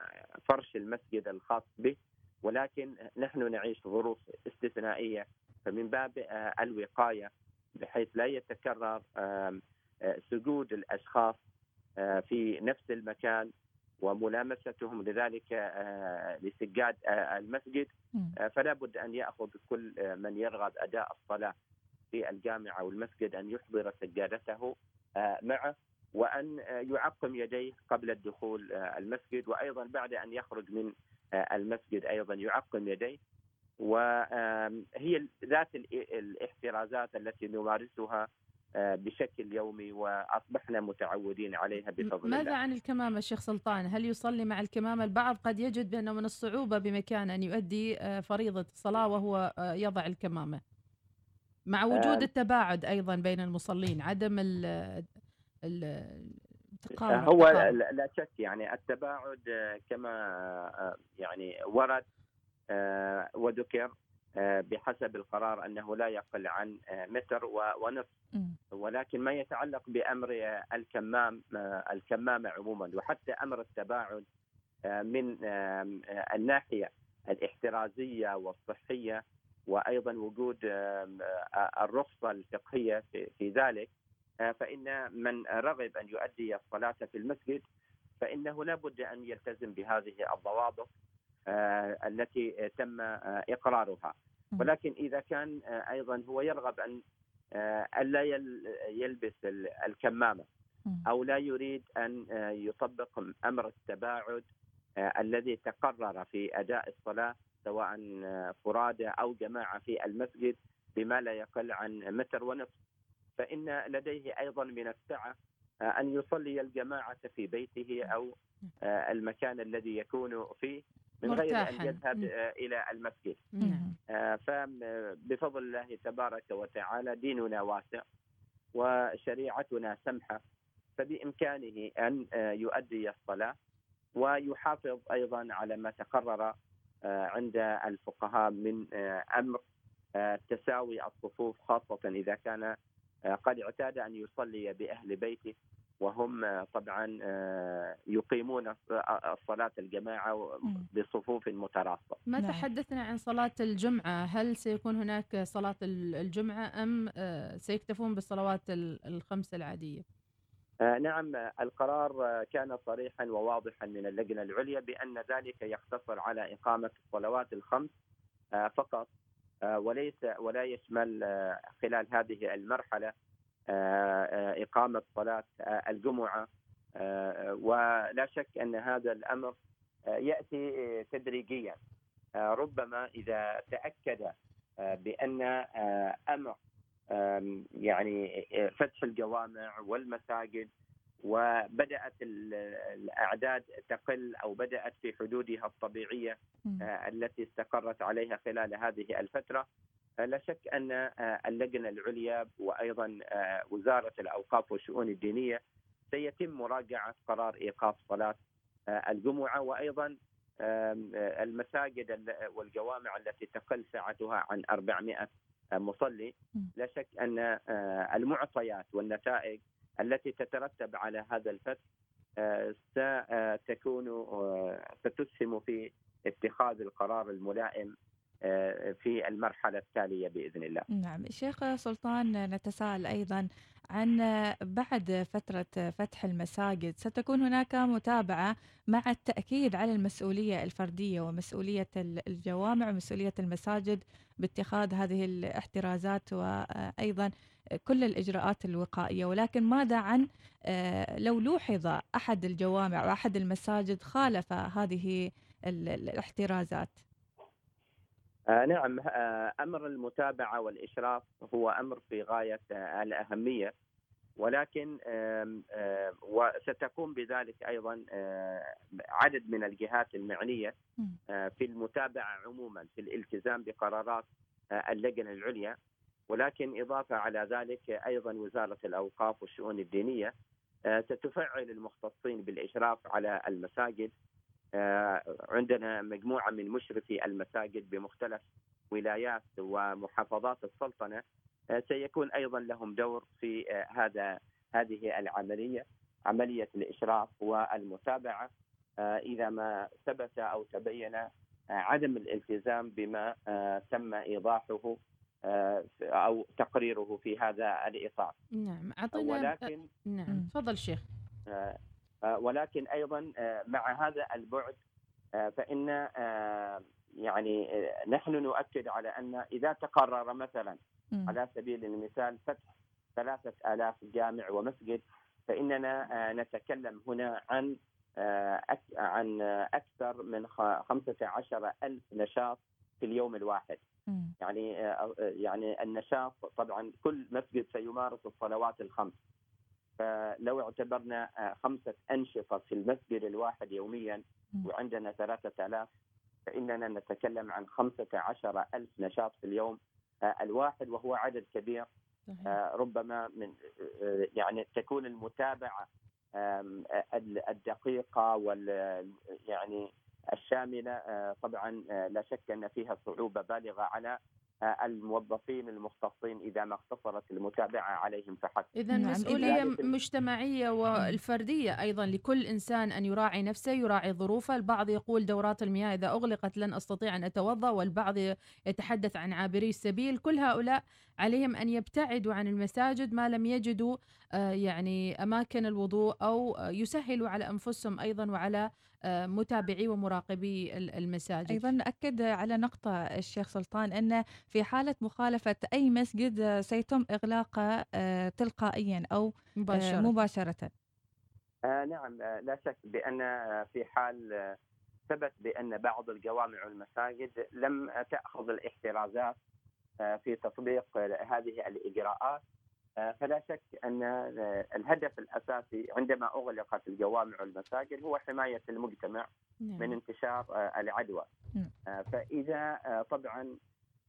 فرش المسجد الخاص به ولكن نحن نعيش ظروف استثنائية فمن باب آه، الوقاية بحيث لا يتكرر آه، سجود الأشخاص آه، في نفس المكان وملامستهم لذلك آه، لسجاد آه، المسجد. آه، فلا بد أن يأخذ كل آه، من يرغب أداء الصلاة في الجامع أو المسجد أن يحضر سجادته آه، معه. وأن يعقم يديه قبل الدخول المسجد وأيضا بعد أن يخرج من المسجد أيضا يعقم يديه. وهي ذات ال- الاحترازات التي نمارسها آه، بشكل يومي وأصبحنا متعودين عليها بفضل ماذا الله عن الكمامة الشيخ سلطان؟ هل يصلي مع الكمامة البعض؟ قد يجد بأنه من الصعوبة بمكان أن يؤدي آه، فريضة الصلاة وهو آه، يضع الكمامة. مع وجود. التباعد أيضا بين المصلين عدم التقارب هو التقارب. لا شك يعني التباعد آه، كما آه، يعني ورد آه، وذكر بحسب القرار أنه لا يقل عن متر ونصف ولكن ما يتعلق بأمر الكمام الكمامة عموما وحتى أمر التباعد من الناحية الاحترازية والصحية وأيضا وجود الرخصة الفقهية في ذلك فإن من رغب أن يؤدي الصلاة في المسجد فإنه لا بد أن يلتزم بهذه الضوابط آه، التي تم آه، إقرارها. ولكن إذا كان آه، أيضا هو يرغب أن آه، ألا يل- يلبس ال- الكمامة أو لا يريد أن آه، يطبق أمر التباعد آه، الذي تقرر في أداء الصلاة سواء آه، فرادى أو جماعة في المسجد بما لا يقل عن متر ونصف. فإن لديه أيضا من السعة آه، أن يصلي الجماعة في بيته أو آه، المكان الذي يكون فيه من غير أن. يذهب. آه، إلى المسجد نعم. آه، فبفضل الله تبارك وتعالى ديننا واسع وشريعتنا سمحة فبإمكانه أن يؤدي الصلاة ويحافظ أيضا على ما تقرر عند الفقهاء من أمر تساوي الصفوف خاصة إذا كان قد اعتاد أن يصلي بأهل بيته وهم آه، طبعا آه، يقيمون الصلاة الجماعة بصفوف متراصة. ما تحدثنا عن صلاة الجمعة هل سيكون هناك صلاة ال- الجمعة أم آه، سيكتفون بالصلوات ال- الخمس العادية؟ آه، نعم آه، القرار آه، كان صريحا وواضحا من اللجنة العليا بأن ذلك يقتصر على إقامة الصلوات الخمس آه، فقط. آه، وليس ولا يشمل آه، خلال هذه المرحلة آه، آه، آه، الجمعة آه، ولا شك أن هذا الأمر آه، يأتي آه، تدريجيا. آه، ربما آه، بأن آه، أمر آم، يعني آه، فتح الجوامع والمساجد وبدأت ال- الأعداد تقل أو بدأت في حدودها الطبيعية آه، التي استقرت عليها خلال هذه الفترة. آه، لا شك أن آه، اللجنة العليا وأيضا آه، وزارة الأوقاف والشؤون الدينية سيتم مراجعة قرار الجمعة وأيضا آم، آه، المساجد ال- والجوامع التي تقل ساعتها عن 400 مصلي. لا شك آه، المعطيات والنتائج التي تترتب على هذا الفتح آه، ستكون آه، ستسهم في اتخاذ القرار الملائم آه، في المرحلة التالية بإذن الله. نعم. شيخ سلطان نتساءل أيضا عن بعد فترة فتح المساجد ستكون هناك متابعة مع التأكيد على المسؤولية الفردية ومسؤولية ال- الجوامع ومسؤولية المساجد باتخاذ هذه الاحترازات وأيضا كل الإجراءات الوقائية ولكن ماذا عن آه، لو لوحظ أحد الجوامع أو أحد المساجد خالف هذه ال- ال- الاحترازات؟ آه، نعم آه، أمر المتابعة والإشراف هو أمر في غاية آه، الأهمية ولكن وستقوم بذلك أيضا آه، عدد من الجهات المعنية آه، في المتابعة عموما في الالتزام بقرارات آه، اللجنة العليا ولكن إضافة على ذلك أيضا وزارة الأوقاف والشؤون الدينية آه، ستفعل المختصين بالإشراف على المساجد. آه، عندنا مجموعة من مشرفي المساجد بمختلف ولايات ومحافظات السلطنة. آه، سيكون أيضا لهم دور في هذا هذه العملية عملية الإشراف والمتابعة. إذا ما ثبت أو تبين عدم الالتزام بما تم إيضاحه آه، أو تقريره في هذا الإطار نعم أعطينا ولكن نعم تفضل شيخ آه، آه، ولكن أيضا مع هذا البعد فإن يعني نحن نؤكد على أن إذا تقرر مثلا. على سبيل المثال فتح ثلاثة آلاف جامع ومسجد فإننا نتكلم هنا عن عن أكثر من خ- 15 ألف نشاط في اليوم الواحد. يعني آه، يعني النشاط طبعا كل مسجد سيمارس الصلوات الخمس فلو اعتبرنا آه، خمسة أنشطة في المسجد الواحد يوميا. وعندنا ثلاثة آلاف فإننا نتكلم عن خمسة عشر ألف نشاط في اليوم آه، الواحد وهو عدد كبير. آه، ربما من آه، يعني تكون المتابعة آه، الدقيقة وال يعني الشاملة آه، طبعا آه، لا شك أن فيها صعوبة بالغة على آه، الموظفين المختصين إذا ما اقتصرت المتابعة عليهم فحسب. إذا نعم، مسؤولية لذلك- مجتمعية والفردية أيضا لكل إنسان أن يراعي نفسه يراعي ظروفه. البعض يقول دورات المياه إذا أغلقت لن أستطيع أن أتوضأ والبعض يتحدث عن عابري السبيل. كل هؤلاء عليهم أن يبتعدوا عن المساجد ما لم يجدوا يعني أماكن الوضوء أو آه، يسهلوا على أنفسهم أيضا وعلى آه، متابعي ومراقبي ال- المساجد. أيضا نأكد على نقطة الشيخ سلطان أن في حالة مخالفة أي مسجد سيتم إغلاقه آه، تلقائيا أو آه، مباشرة. مباشرة. آه نعم آه لا شك بأن آه، في حال آه، ثبت بأن بعض الجوامع والمساجد لم آه، تأخذ الاحترازات آه، في تطبيق آه، هذه الإجراءات. آه، فلا شك أن آه، الهدف الأساسي عندما أغلقت الجوامع والمساجد هو حماية المجتمع من نعم. انتشار آه، العدوى نعم. آه، آه، طبعا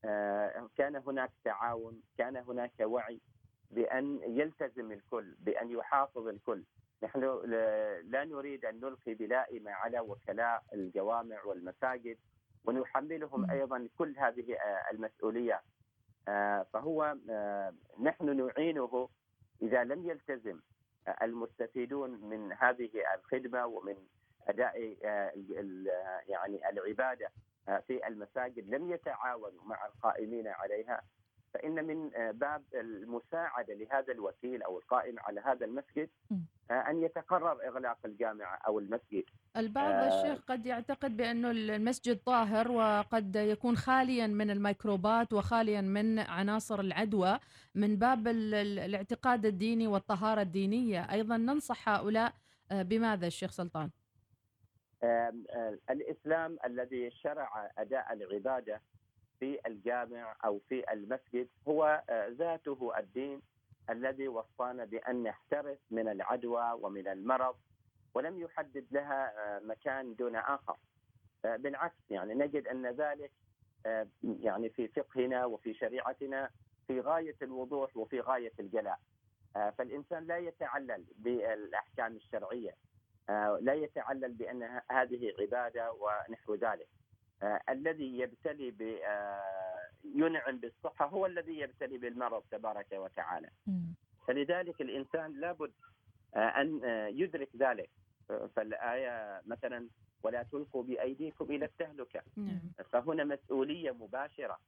آه، كان هناك تعاون كان هناك وعي بأن يلتزم الكل بأن يحافظ الكل نحن لا نريد أن نلقي بلائمة على وكلاء الجوامع والمساجد ونحملهم مم. أيضا كل هذه آه، المسؤوليات آه، فهو آه، نحن نعينه إذا لم يلتزم آه، المستفيدون من هذه الخدمة ومن آه، آه، يعني العبادة آه، في المساجد لم يتعاونوا مع القائمين عليها. فإن من آه، باب المساعدة لهذا الوكيل أو القائم على هذا المسجد. آه، أن يتقرر إغلاق الجامعة أو المسجد البعض آه، الشيخ قد يعتقد بأنه المسجد طاهر وقد يكون خاليا من الميكروبات وخاليا من عناصر العدوى من باب ال- ال- الاعتقاد الديني والطهارة الدينية أيضا ننصح هؤلاء آه، بماذا الشيخ سلطان؟ آه، الإسلام الذي شرع أداء العبادة في الجامع أو في المسجد هو آه، ذاته الدين الذي وصانا بأن نحترس من العدوى ومن المرض ولم يحدد لها آه، مكان دون آخر. آه، بالعكس يعني نجد أن ذلك يعني في فقهنا وفي شريعتنا في غاية الوضوح وفي غاية الجلاء. فالإنسان لا يتعلل بالأحكام الشرعية. آه، لا يتعلل بأن ه- هذه عبادة ونحو ذلك. الذي يبتلي ب آه، ينعم بالصحة هو الذي يبتلي بالمرض تبارك وتعالى. فلذلك الإنسان لابد آه، أن آه، يدرك ذلك. آه، فالآية مثلا ولا تلقوا بأيديكم إلى التهلكة. نعم. فهنا مسؤولية مباشرة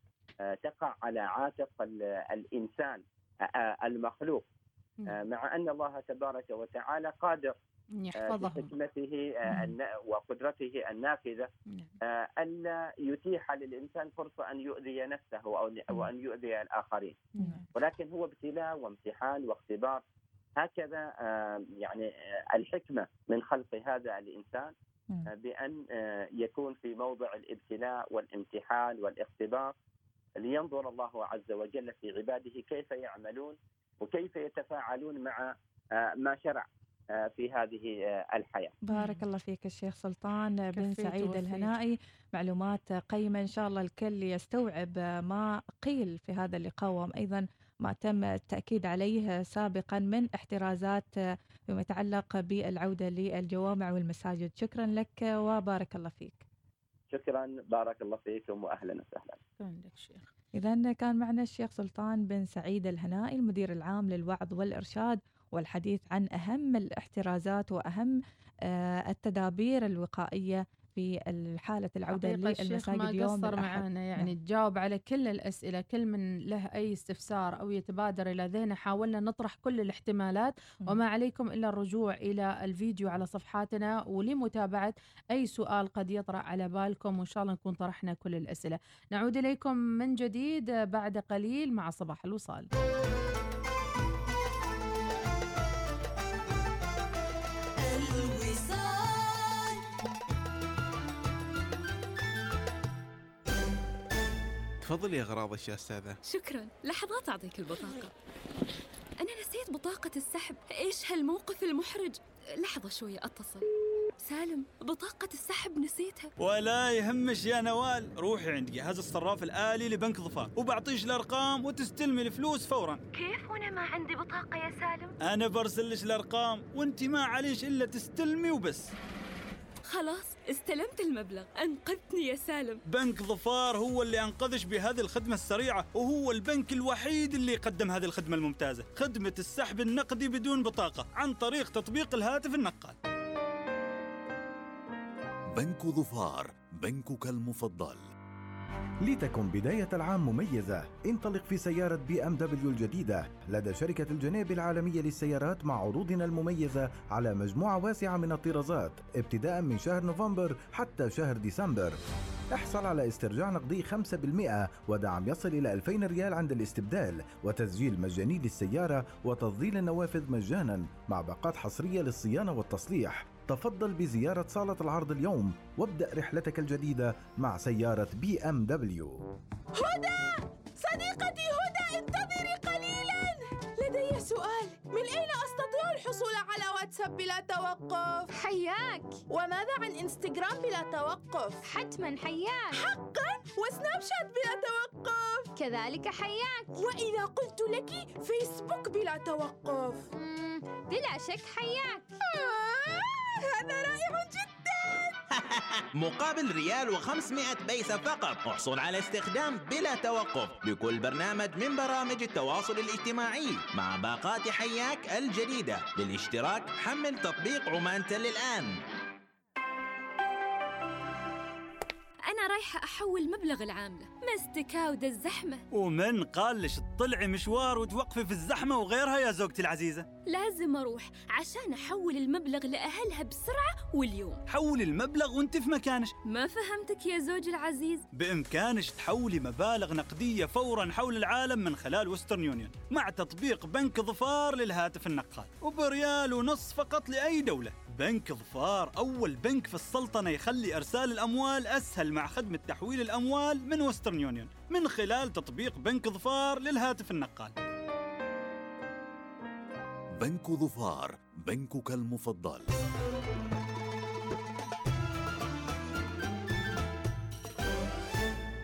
آه، تقع على عاتق ال- الإنسان آه، آه، المخلوق. آه،. مع أن الله تبارك وتعالى قادر آه، يحفظهم بحكمته آه،. النا- وقدرته النافذة نعم. آه، ألا يتيح للإنسان فرصة أن يؤذي نفسه أو أو أن يؤذي الآخرين نعم. ولكن هو ابتلاء وامتحان واختبار هكذا آه، يعني آه، الحكمة من خلق هذا الإنسان. آه، بأن آه، يكون في موضع الابتلاء والامتحان والاختبار لينظر الله عز وجل في عباده كيف يعملون وكيف يتفاعلون مع آه، ما شرع آه، في هذه آه، الحياة. بارك الله فيك الشيخ سلطان بن سعيد. الهنائي معلومات قيمة إن شاء الله الكل يستوعب ما قيل في هذا اللقاء وأيضا ما تم التأكيد عليه سابقا من احترازات فيما يتعلق بالعودة للجوامع والمساجد شكرا لك وبارك الله فيك شكرا بارك الله فيكم واهلا وسهلا. عندك شيخ إذا كان معنا الشيخ سلطان بن سعيد الهنائي المدير العام للوعظ والإرشاد والحديث عن أهم الاحترازات وأهم آه، التدابير الوقائية في حالة العودة ما للمساجد يوم قصر معنا يعني نعم. تجاوب على كل الأسئلة كل من له أي استفسار أو يتبادر إلى ذهنه حاولنا نطرح كل الاحتمالات مم. وما عليكم إلا الرجوع إلى الفيديو على صفحاتنا ولمتابعة أي سؤال قد يطرأ على بالكم وإن شاء الله نكون طرحنا كل الأسئلة نعود إليكم من جديد بعد قليل مع صباح الوصال تفضلي يا غراض يا أستاذة. شكرا. لحظات أعطيك البطاقة. أنا نسيت بطاقة السحب. إيش هالموقف المحرج؟ لحظة شوية أتصل. سالم بطاقة السحب نسيتها. ولا يهمش يا نوال. روحي عند جهاز الصراف الآلي لبنك ظفار وبعطيش الأرقام وتستلمي الفلوس فورا. كيف وأنا ما عندي بطاقة يا سالم؟ أنا برسلش الأرقام وأنت ما عليش إلا تستلمي وبس. خلاص استلمت المبلغ. أنقذتني يا سالم. بنك ظفار هو اللي أنقذش بهذه الخدمة السريعة وهو البنك الوحيد اللي يقدم هذه الخدمة الممتازة. خدمة السحب النقدي بدون بطاقة عن طريق تطبيق الهاتف النقال. بنك ظفار بنكك المفضل. لتكن بداية العام مميزة. انطلق في سيارة BMW الجديدة. لدى شركة الجناب العالمية للسيارات مع عروضنا المميزة على مجموعة واسعة من الطرازات ابتداء من شهر نوفمبر حتى شهر ديسمبر. احصل على استرجاع نقدي 5% ودعم يصل إلى 2000 ريال عند الاستبدال وتسجيل مجاني للسيارة وتظليل النوافذ مجانا مع باقات حصرية للصيانة والتصليح. تفضل بزيارة صالة العرض اليوم وابدأ رحلتك الجديدة مع سيارة BMW. هدى! صديقتي هدى انتظري قليلا! لدي سؤال من أين أستطيع الحصول على واتساب بلا توقف؟ حياك! وماذا عن إنستغرام بلا توقف؟ حتما حياك! حقا! وسناب شات بلا توقف! كذلك حياك! وإذا قلت لك فيسبوك بلا توقف! بلا شك حياك! هذا رائع جدا. [LAUGHS] مقابل ريال و500 بيسة فقط. احصل على استخدام بلا توقف لكل برنامج من برامج التواصل الاجتماعي مع باقات حياك الجديدة. للاشتراك حمل تطبيق عمان تل الآن. أنا رايحة أحول مبلغ العاملة مستكاودة الزحمة. ومن قال لش تطلعي مشوار وتوقفي في الزحمة وغيرها يا زوجتي العزيزة؟ لازم أروح عشان أحول المبلغ لأهلها بسرعة واليوم. حولي المبلغ وانت في مكانش. ما فهمتك يا زوجي العزيز؟ بإمكانش تحولي مبالغ نقدية فورا حول العالم من خلال وسترن يونيون مع تطبيق بنك ظفار للهاتف النقال وبريال ونص فقط لأي دولة. بنك ظفار. أول بنك في السلطنة يخلي إرسال الأموال أسهل مع خدمة تحويل الأموال من وسترن يونيون من خلال تطبيق بنك ظفار للهاتف النقال. بنك ظفار بنكك المفضل.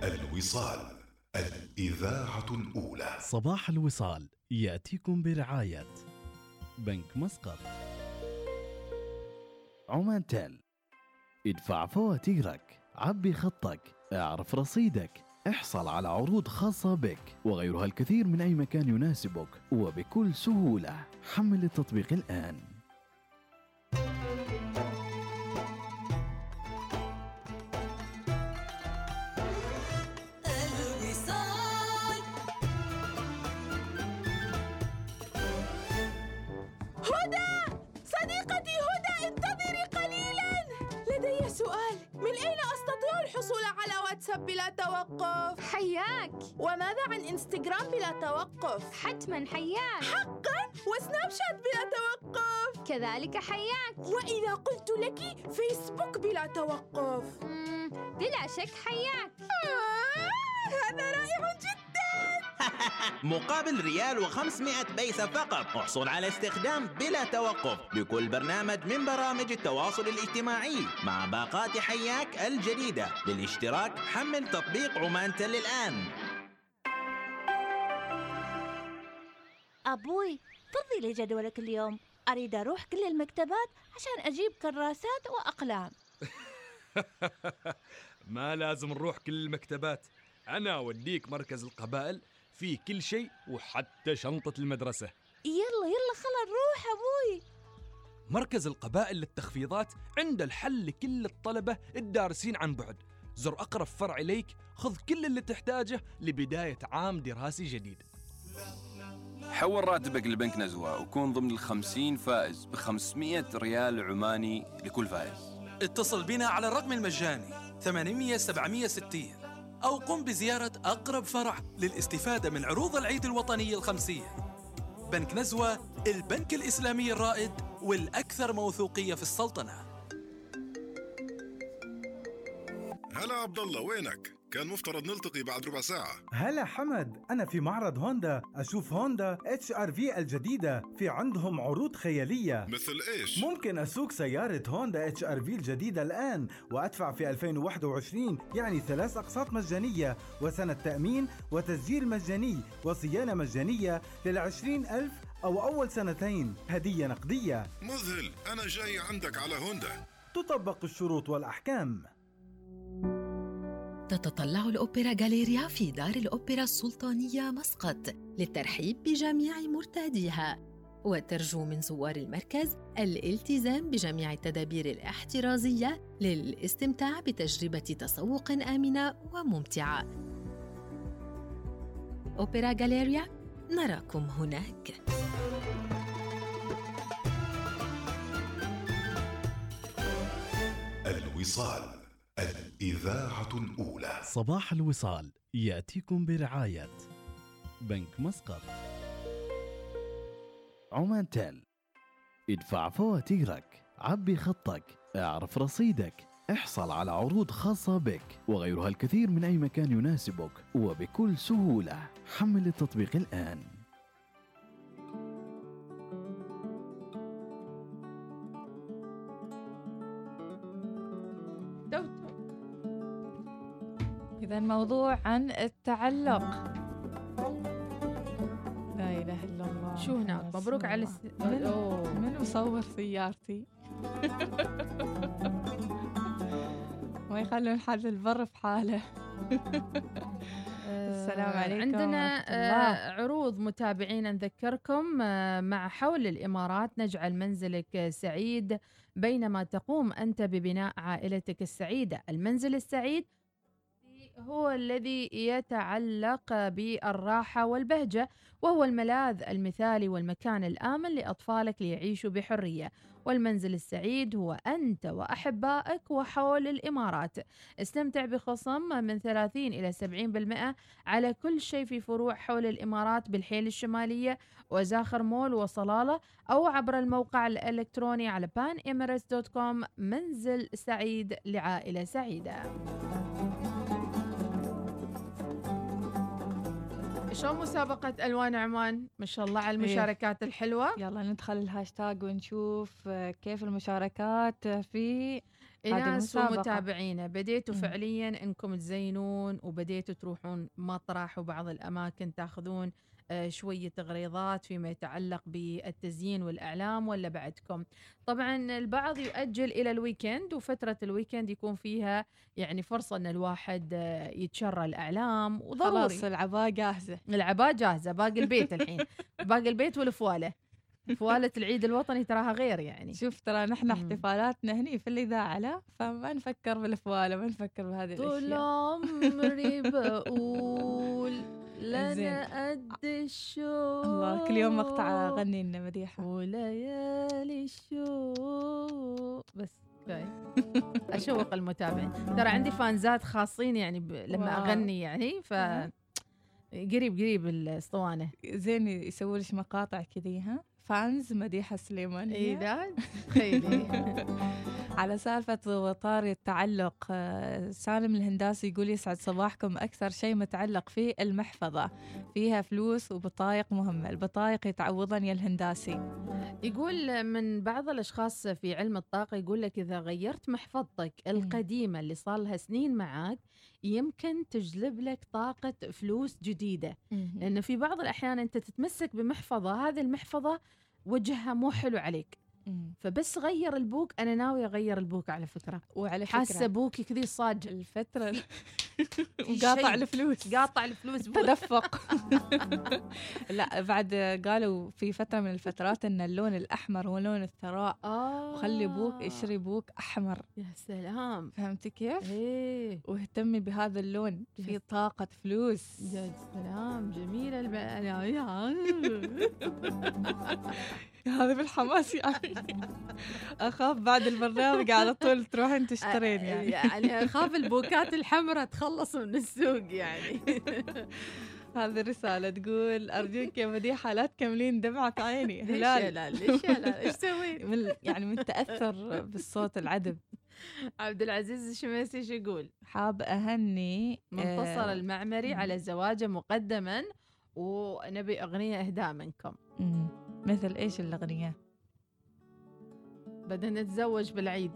الوصال الإذاعة الأولى. صباح الوصال يأتيكم برعاية بنك مسقط. عمان تيل ادفع فواتيرك عبي خطك اعرف رصيدك احصل على عروض خاصة بك وغيرها الكثير من أي مكان يناسبك وبكل سهولة. حمل التطبيق الآن. من أين أستطيع الحصول على واتساب بلا توقف؟ حياك. وماذا عن إنستغرام بلا توقف؟ حتما حياك. حقا؟ وسناب شات بلا توقف؟ كذلك حياك. وإذا قلت لك فيسبوك بلا توقف. بلا شك حياك. هذا رائع جدا. مقابل ريال و500 بيسة فقط. احصل على استخدام بلا توقف بكل برنامج من برامج التواصل الاجتماعي مع باقات حياك الجديدة. للاشتراك حمل تطبيق عمان تل الآن أبوي فضي لي جدولك اليوم. أريد أروح كل المكتبات عشان أجيب كراسات وأقلام. [LAUGHS] ما لازم نروح كل المكتبات. أنا أوديك مركز القبائل فيه كل شيء وحتى شنطة المدرسة. يلا يلا خلا نروح أبوي. مركز القبائل للتخفيضات عنده الحل لكل الطلبة الدارسين عن بعد. زر أقرب فرع إليك خذ كل اللي تحتاجه لبداية عام دراسي جديد. حول راتبك لبنك نزوة وكون ضمن الخمسين فائز ب 500 ريال عماني لكل فائز. اتصل بنا على الرقم المجاني 800 760 أو قم بزيارة أقرب فرع للاستفادة من عروض العيد الوطني الخمسية بنك نزوة البنك الإسلامي الرائد والأكثر موثوقية في السلطنة هلا عبد الله وينك؟ كان مفترض نلتقي بعد ربع ساعة. هلا حمد أنا في معرض هوندا. أشوف هوندا HR-V الجديدة. في عندهم عروض خيالية. مثل إيش؟ ممكن أسوق سيارة هوندا HR-V الجديدة الآن وأدفع في 2021 يعني ثلاث أقساط مجانية وسنة تأمين وتسجيل مجاني وصيانة مجانية للعشرين ألف أو أول سنتين. هدية نقدية. مذهل أنا جاي عندك على هوندا. تطبق الشروط والأحكام. تتطلع الأوبرا غاليريا في دار الأوبرا السلطانية مسقط للترحيب بجميع مرتاديها. وترجو من زوار المركز الالتزام بجميع التدابير الاحترازية للاستمتاع بتجربة تسوق آمنة وممتعة. أوبرا غاليريا نراكم هناك. الوصال الإذاعة الأولى صباح الوصال يأتيكم برعاية بنك مسقط. عمان تيل ادفع فواتيرك عبي خطك اعرف رصيدك احصل على عروض خاصة بك وغيرها الكثير من أي مكان يناسبك وبكل سهولة. حمل التطبيق الآن. الموضوع عن التعلق. لا إله إلا الله. شو هناك؟ مبروك على الس... من, أوه. من مصور سيارتي؟ [LAUGHS] ما يخلون حد البر في حاله. [LAUGHS] السلام عليكم عندنا. آه، عروض متابعينا نذكركم. آه، مع حول الإمارات نجعل منزلك آه، سعيد بينما تقوم أنت ببناء عائلتك السعيدة. المنزل السعيد هو الذي يتعلق بالراحة والبهجة وهو الملاذ المثالي والمكان الآمن لأطفالك ليعيشوا بحرية. والمنزل السعيد هو أنت وأحبائك وحول الإمارات. استمتع بخصم من 30 إلى 70% على كل شيء في فروع حول الإمارات بالحيل الشمالية وزاخر مول وصلالة أو عبر الموقع الإلكتروني على panemirates.com منزل سعيد لعائلة سعيدة. شلون مسابقة ألوان عمان؟ ما شاء الله على المشاركات الحلوة يلا ندخل الهاشتاج ونشوف آه، كيف المشاركات في إناس المسابقة ومتابعينا بديتوا. فعليا إنكم تزينون وبديتوا تروحون مطرح وبعض الأماكن تاخذون آه، شوية تغريضات فيما يتعلق بالتزيين والأعلام ولا بعدكم؟ طبعا البعض يؤجل إلى ال weekend وفترة ال weekend يكون فيها يعني فرصة إن الواحد آه، يتشرى الأعلام وضروري. خلاص العباة جاهزة. العباة جاهزة باقي البيت الحين. [LAUGHS] باقي البيت والفوالة. فوالة العيد الوطني تراها غير يعني. شوف ترى نحن احتفالاتنا هني في الإذاعة لا؟ فما نفكر بالفوالة ما نفكر بهذه طول الأشياء. عمري [LAUGHS] بقول لنا. قد الشوق الله كل يوم مقطع أغني لنا مديحة. وليالي الشوق. بس [LAUGHS] أشوق المتابعين. ترى عندي فانزات خاصين يعني ب... لما واو. أغني يعني ف قريب قريب الأسطوانة. زين يسووا لك مقاطع كذي ها؟ فانز مديحة سليمان اي لا تخيلي على سالفة وطاري التعلق آه، سالم الهنداسي يقول يسعد صباحكم أكثر شيء متعلق فيه المحفظة. فيها فلوس وبطايق مهمة البطايق يتعوضن يا الهنداسي. يقول من بعض الأشخاص في علم الطاقة يقول لك إذا غيرت محفظتك القديمة اللي صار لها سنين معاك يمكن تجلب لك طاقة فلوس جديدة. لأن في بعض الأحيان أنت تتمسك بمحفظة هذه المحفظة وجهها مو حلو عليك. فبس غير البوك أنا ناوي أغير البوك على فكرة. وعلى فكرة. حاسه بوكي كذي صاج. الفترة [LAUGHS] وقاطع شيء. الفلوس. قاطع الفلوس. [LAUGHS] تدفق. [LAUGHS] لا بعد قالوا في فترة من الفترات إن اللون الأحمر هو لون الثراء. آه. وخلي بوك يشري بوك أحمر. يا سلام. فهمتي كيف؟ إيه. واهتمي بهذا اللون. في yes. طاقة فلوس. يا سلام جميلة الب... هذا بالحماس يعني. [LAUGHS] اخاف بعد البرنامج على طول تروحين [LAUGHS] تشترين يعني. يعني أخاف البوكات الحمراء تخلص من السوق يعني. [LAUGHS] هذه الرسالة تقول أرجوك يا مديحة لا تكملين دمعة عيني. هلال. ليش يا لا إيش سويت؟ من يعني من تأثر بالصوت العذب عبد العزيز الشميسي إيش يقول؟ حاب أهني منتصر آه، المعمري على زواجه مقدما ونبي أغنية اهداء منكم. مثل إيش الأغنية؟ بدنا نتزوج بالعيد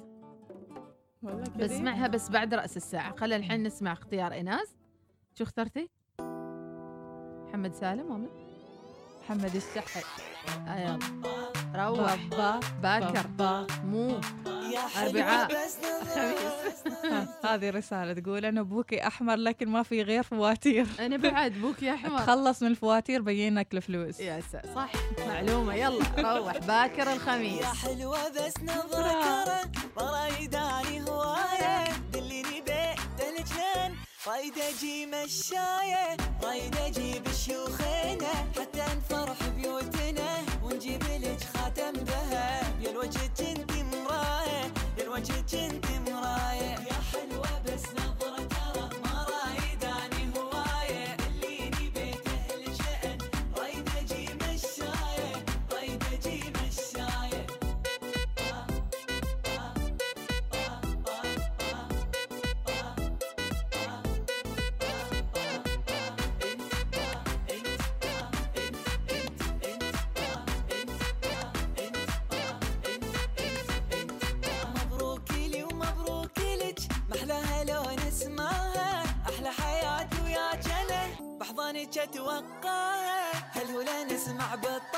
والله كريم. بسمعها بس بعد رأس الساعة خلينا الحين نسمع اختيار ايناس شو اخترتي؟ محمد سالم ومن؟ محمد الشحي آه يلا. روح. بابا باكر. بابا. مو. اربعاء خميس [LAUGHS] هذه رسالة تقول أنا بوكي أحمر لكن ما في غير فواتير. أنا بعد بوك يا أحمر. تخلص من الفواتير بينك الفلوس. يا صح. معلومة. يلا روح. باكر الخميس. حلوة بس نظرة مرة يداني هواية. دليني بيت الجنان رايد أجي مشاية رايد أجيب شيوخنا حتى نفرح بيوتنا ونجيب لك خاتم ذهب. يا الوجه انتي مراية يا الوجه انتي بحضنك اتوقعها هالهولا نسمع بالطرف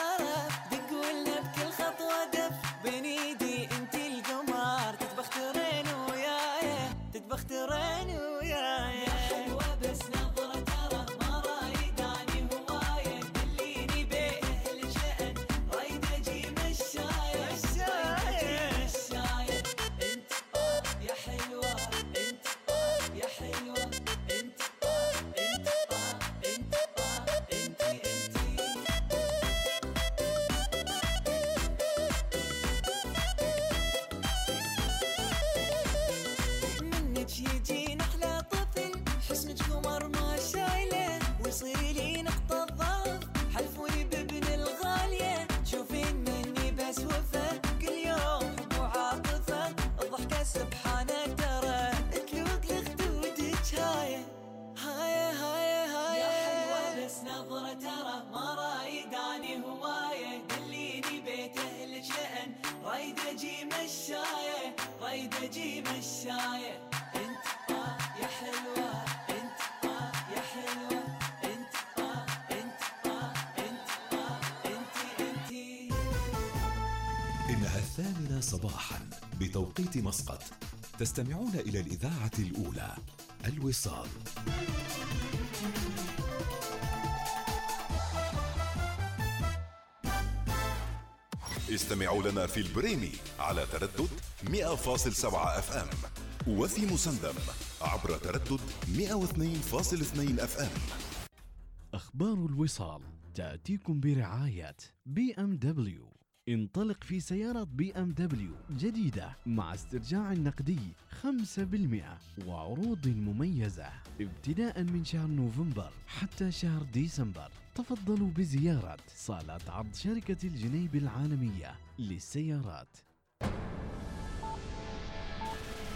رايد أجي مشاية أنت آه يا حلوة أنت آه يا حلوة. أنت آه أنت آه أنت آه انتي انتي إنها الثامنة صباحا بتوقيت مسقط. تستمعون إلى الإذاعة الأولى الوصال. استمعوا لنا في البريمي على تردد 100.7 FM وفي مسندم عبر تردد 102.2 FM. أخبار الوصال تأتيكم برعاية بي إم دبليو. انطلق في سيارة بي إم دبليو جديدة مع استرجاع نقدي 5% وعروض مميزة ابتداء من شهر نوفمبر حتى شهر ديسمبر. تفضلوا بزيارة صالات عرض شركة الجنيب العالمية للسيارات.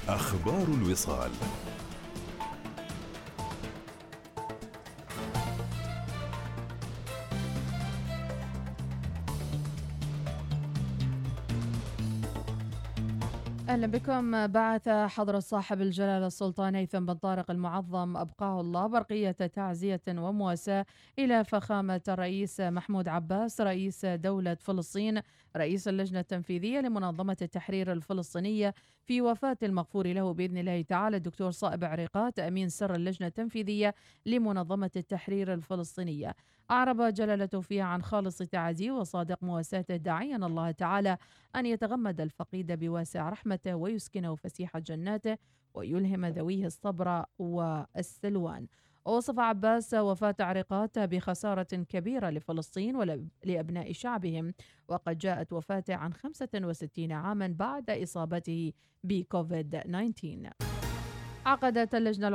أخبار الوصال. أهلا بكم. بعث حضرة صاحب الجلالة السلطان هيثم بن طارق المعظم أبقاه الله برقية تعزية ومواساة إلى فخامة الرئيس محمود عباس رئيس دولة فلسطين رئيس اللجنة التنفيذية لمنظمة التحرير الفلسطينية في وفاة المغفور له بإذن الله تعالى الدكتور صائب عريقات أمين سر اللجنة التنفيذية لمنظمة التحرير الفلسطينية. أعرب جلالته فيها عن خالص تعازيه وصادق مواساته داعيا الله تعالى أن يتغمد الفقيد بواسع رحمته ويسكنه فسيح جناته ويلهم ذويه الصبر والسلوان. ووصف عباس وفاة عريقات بخسارة كبيرة لفلسطين ولأبناء شعبهم. وقد جاءت وفاته عن 65 عاما بعد إصابته بكوفيد 19 عقدت اللجنة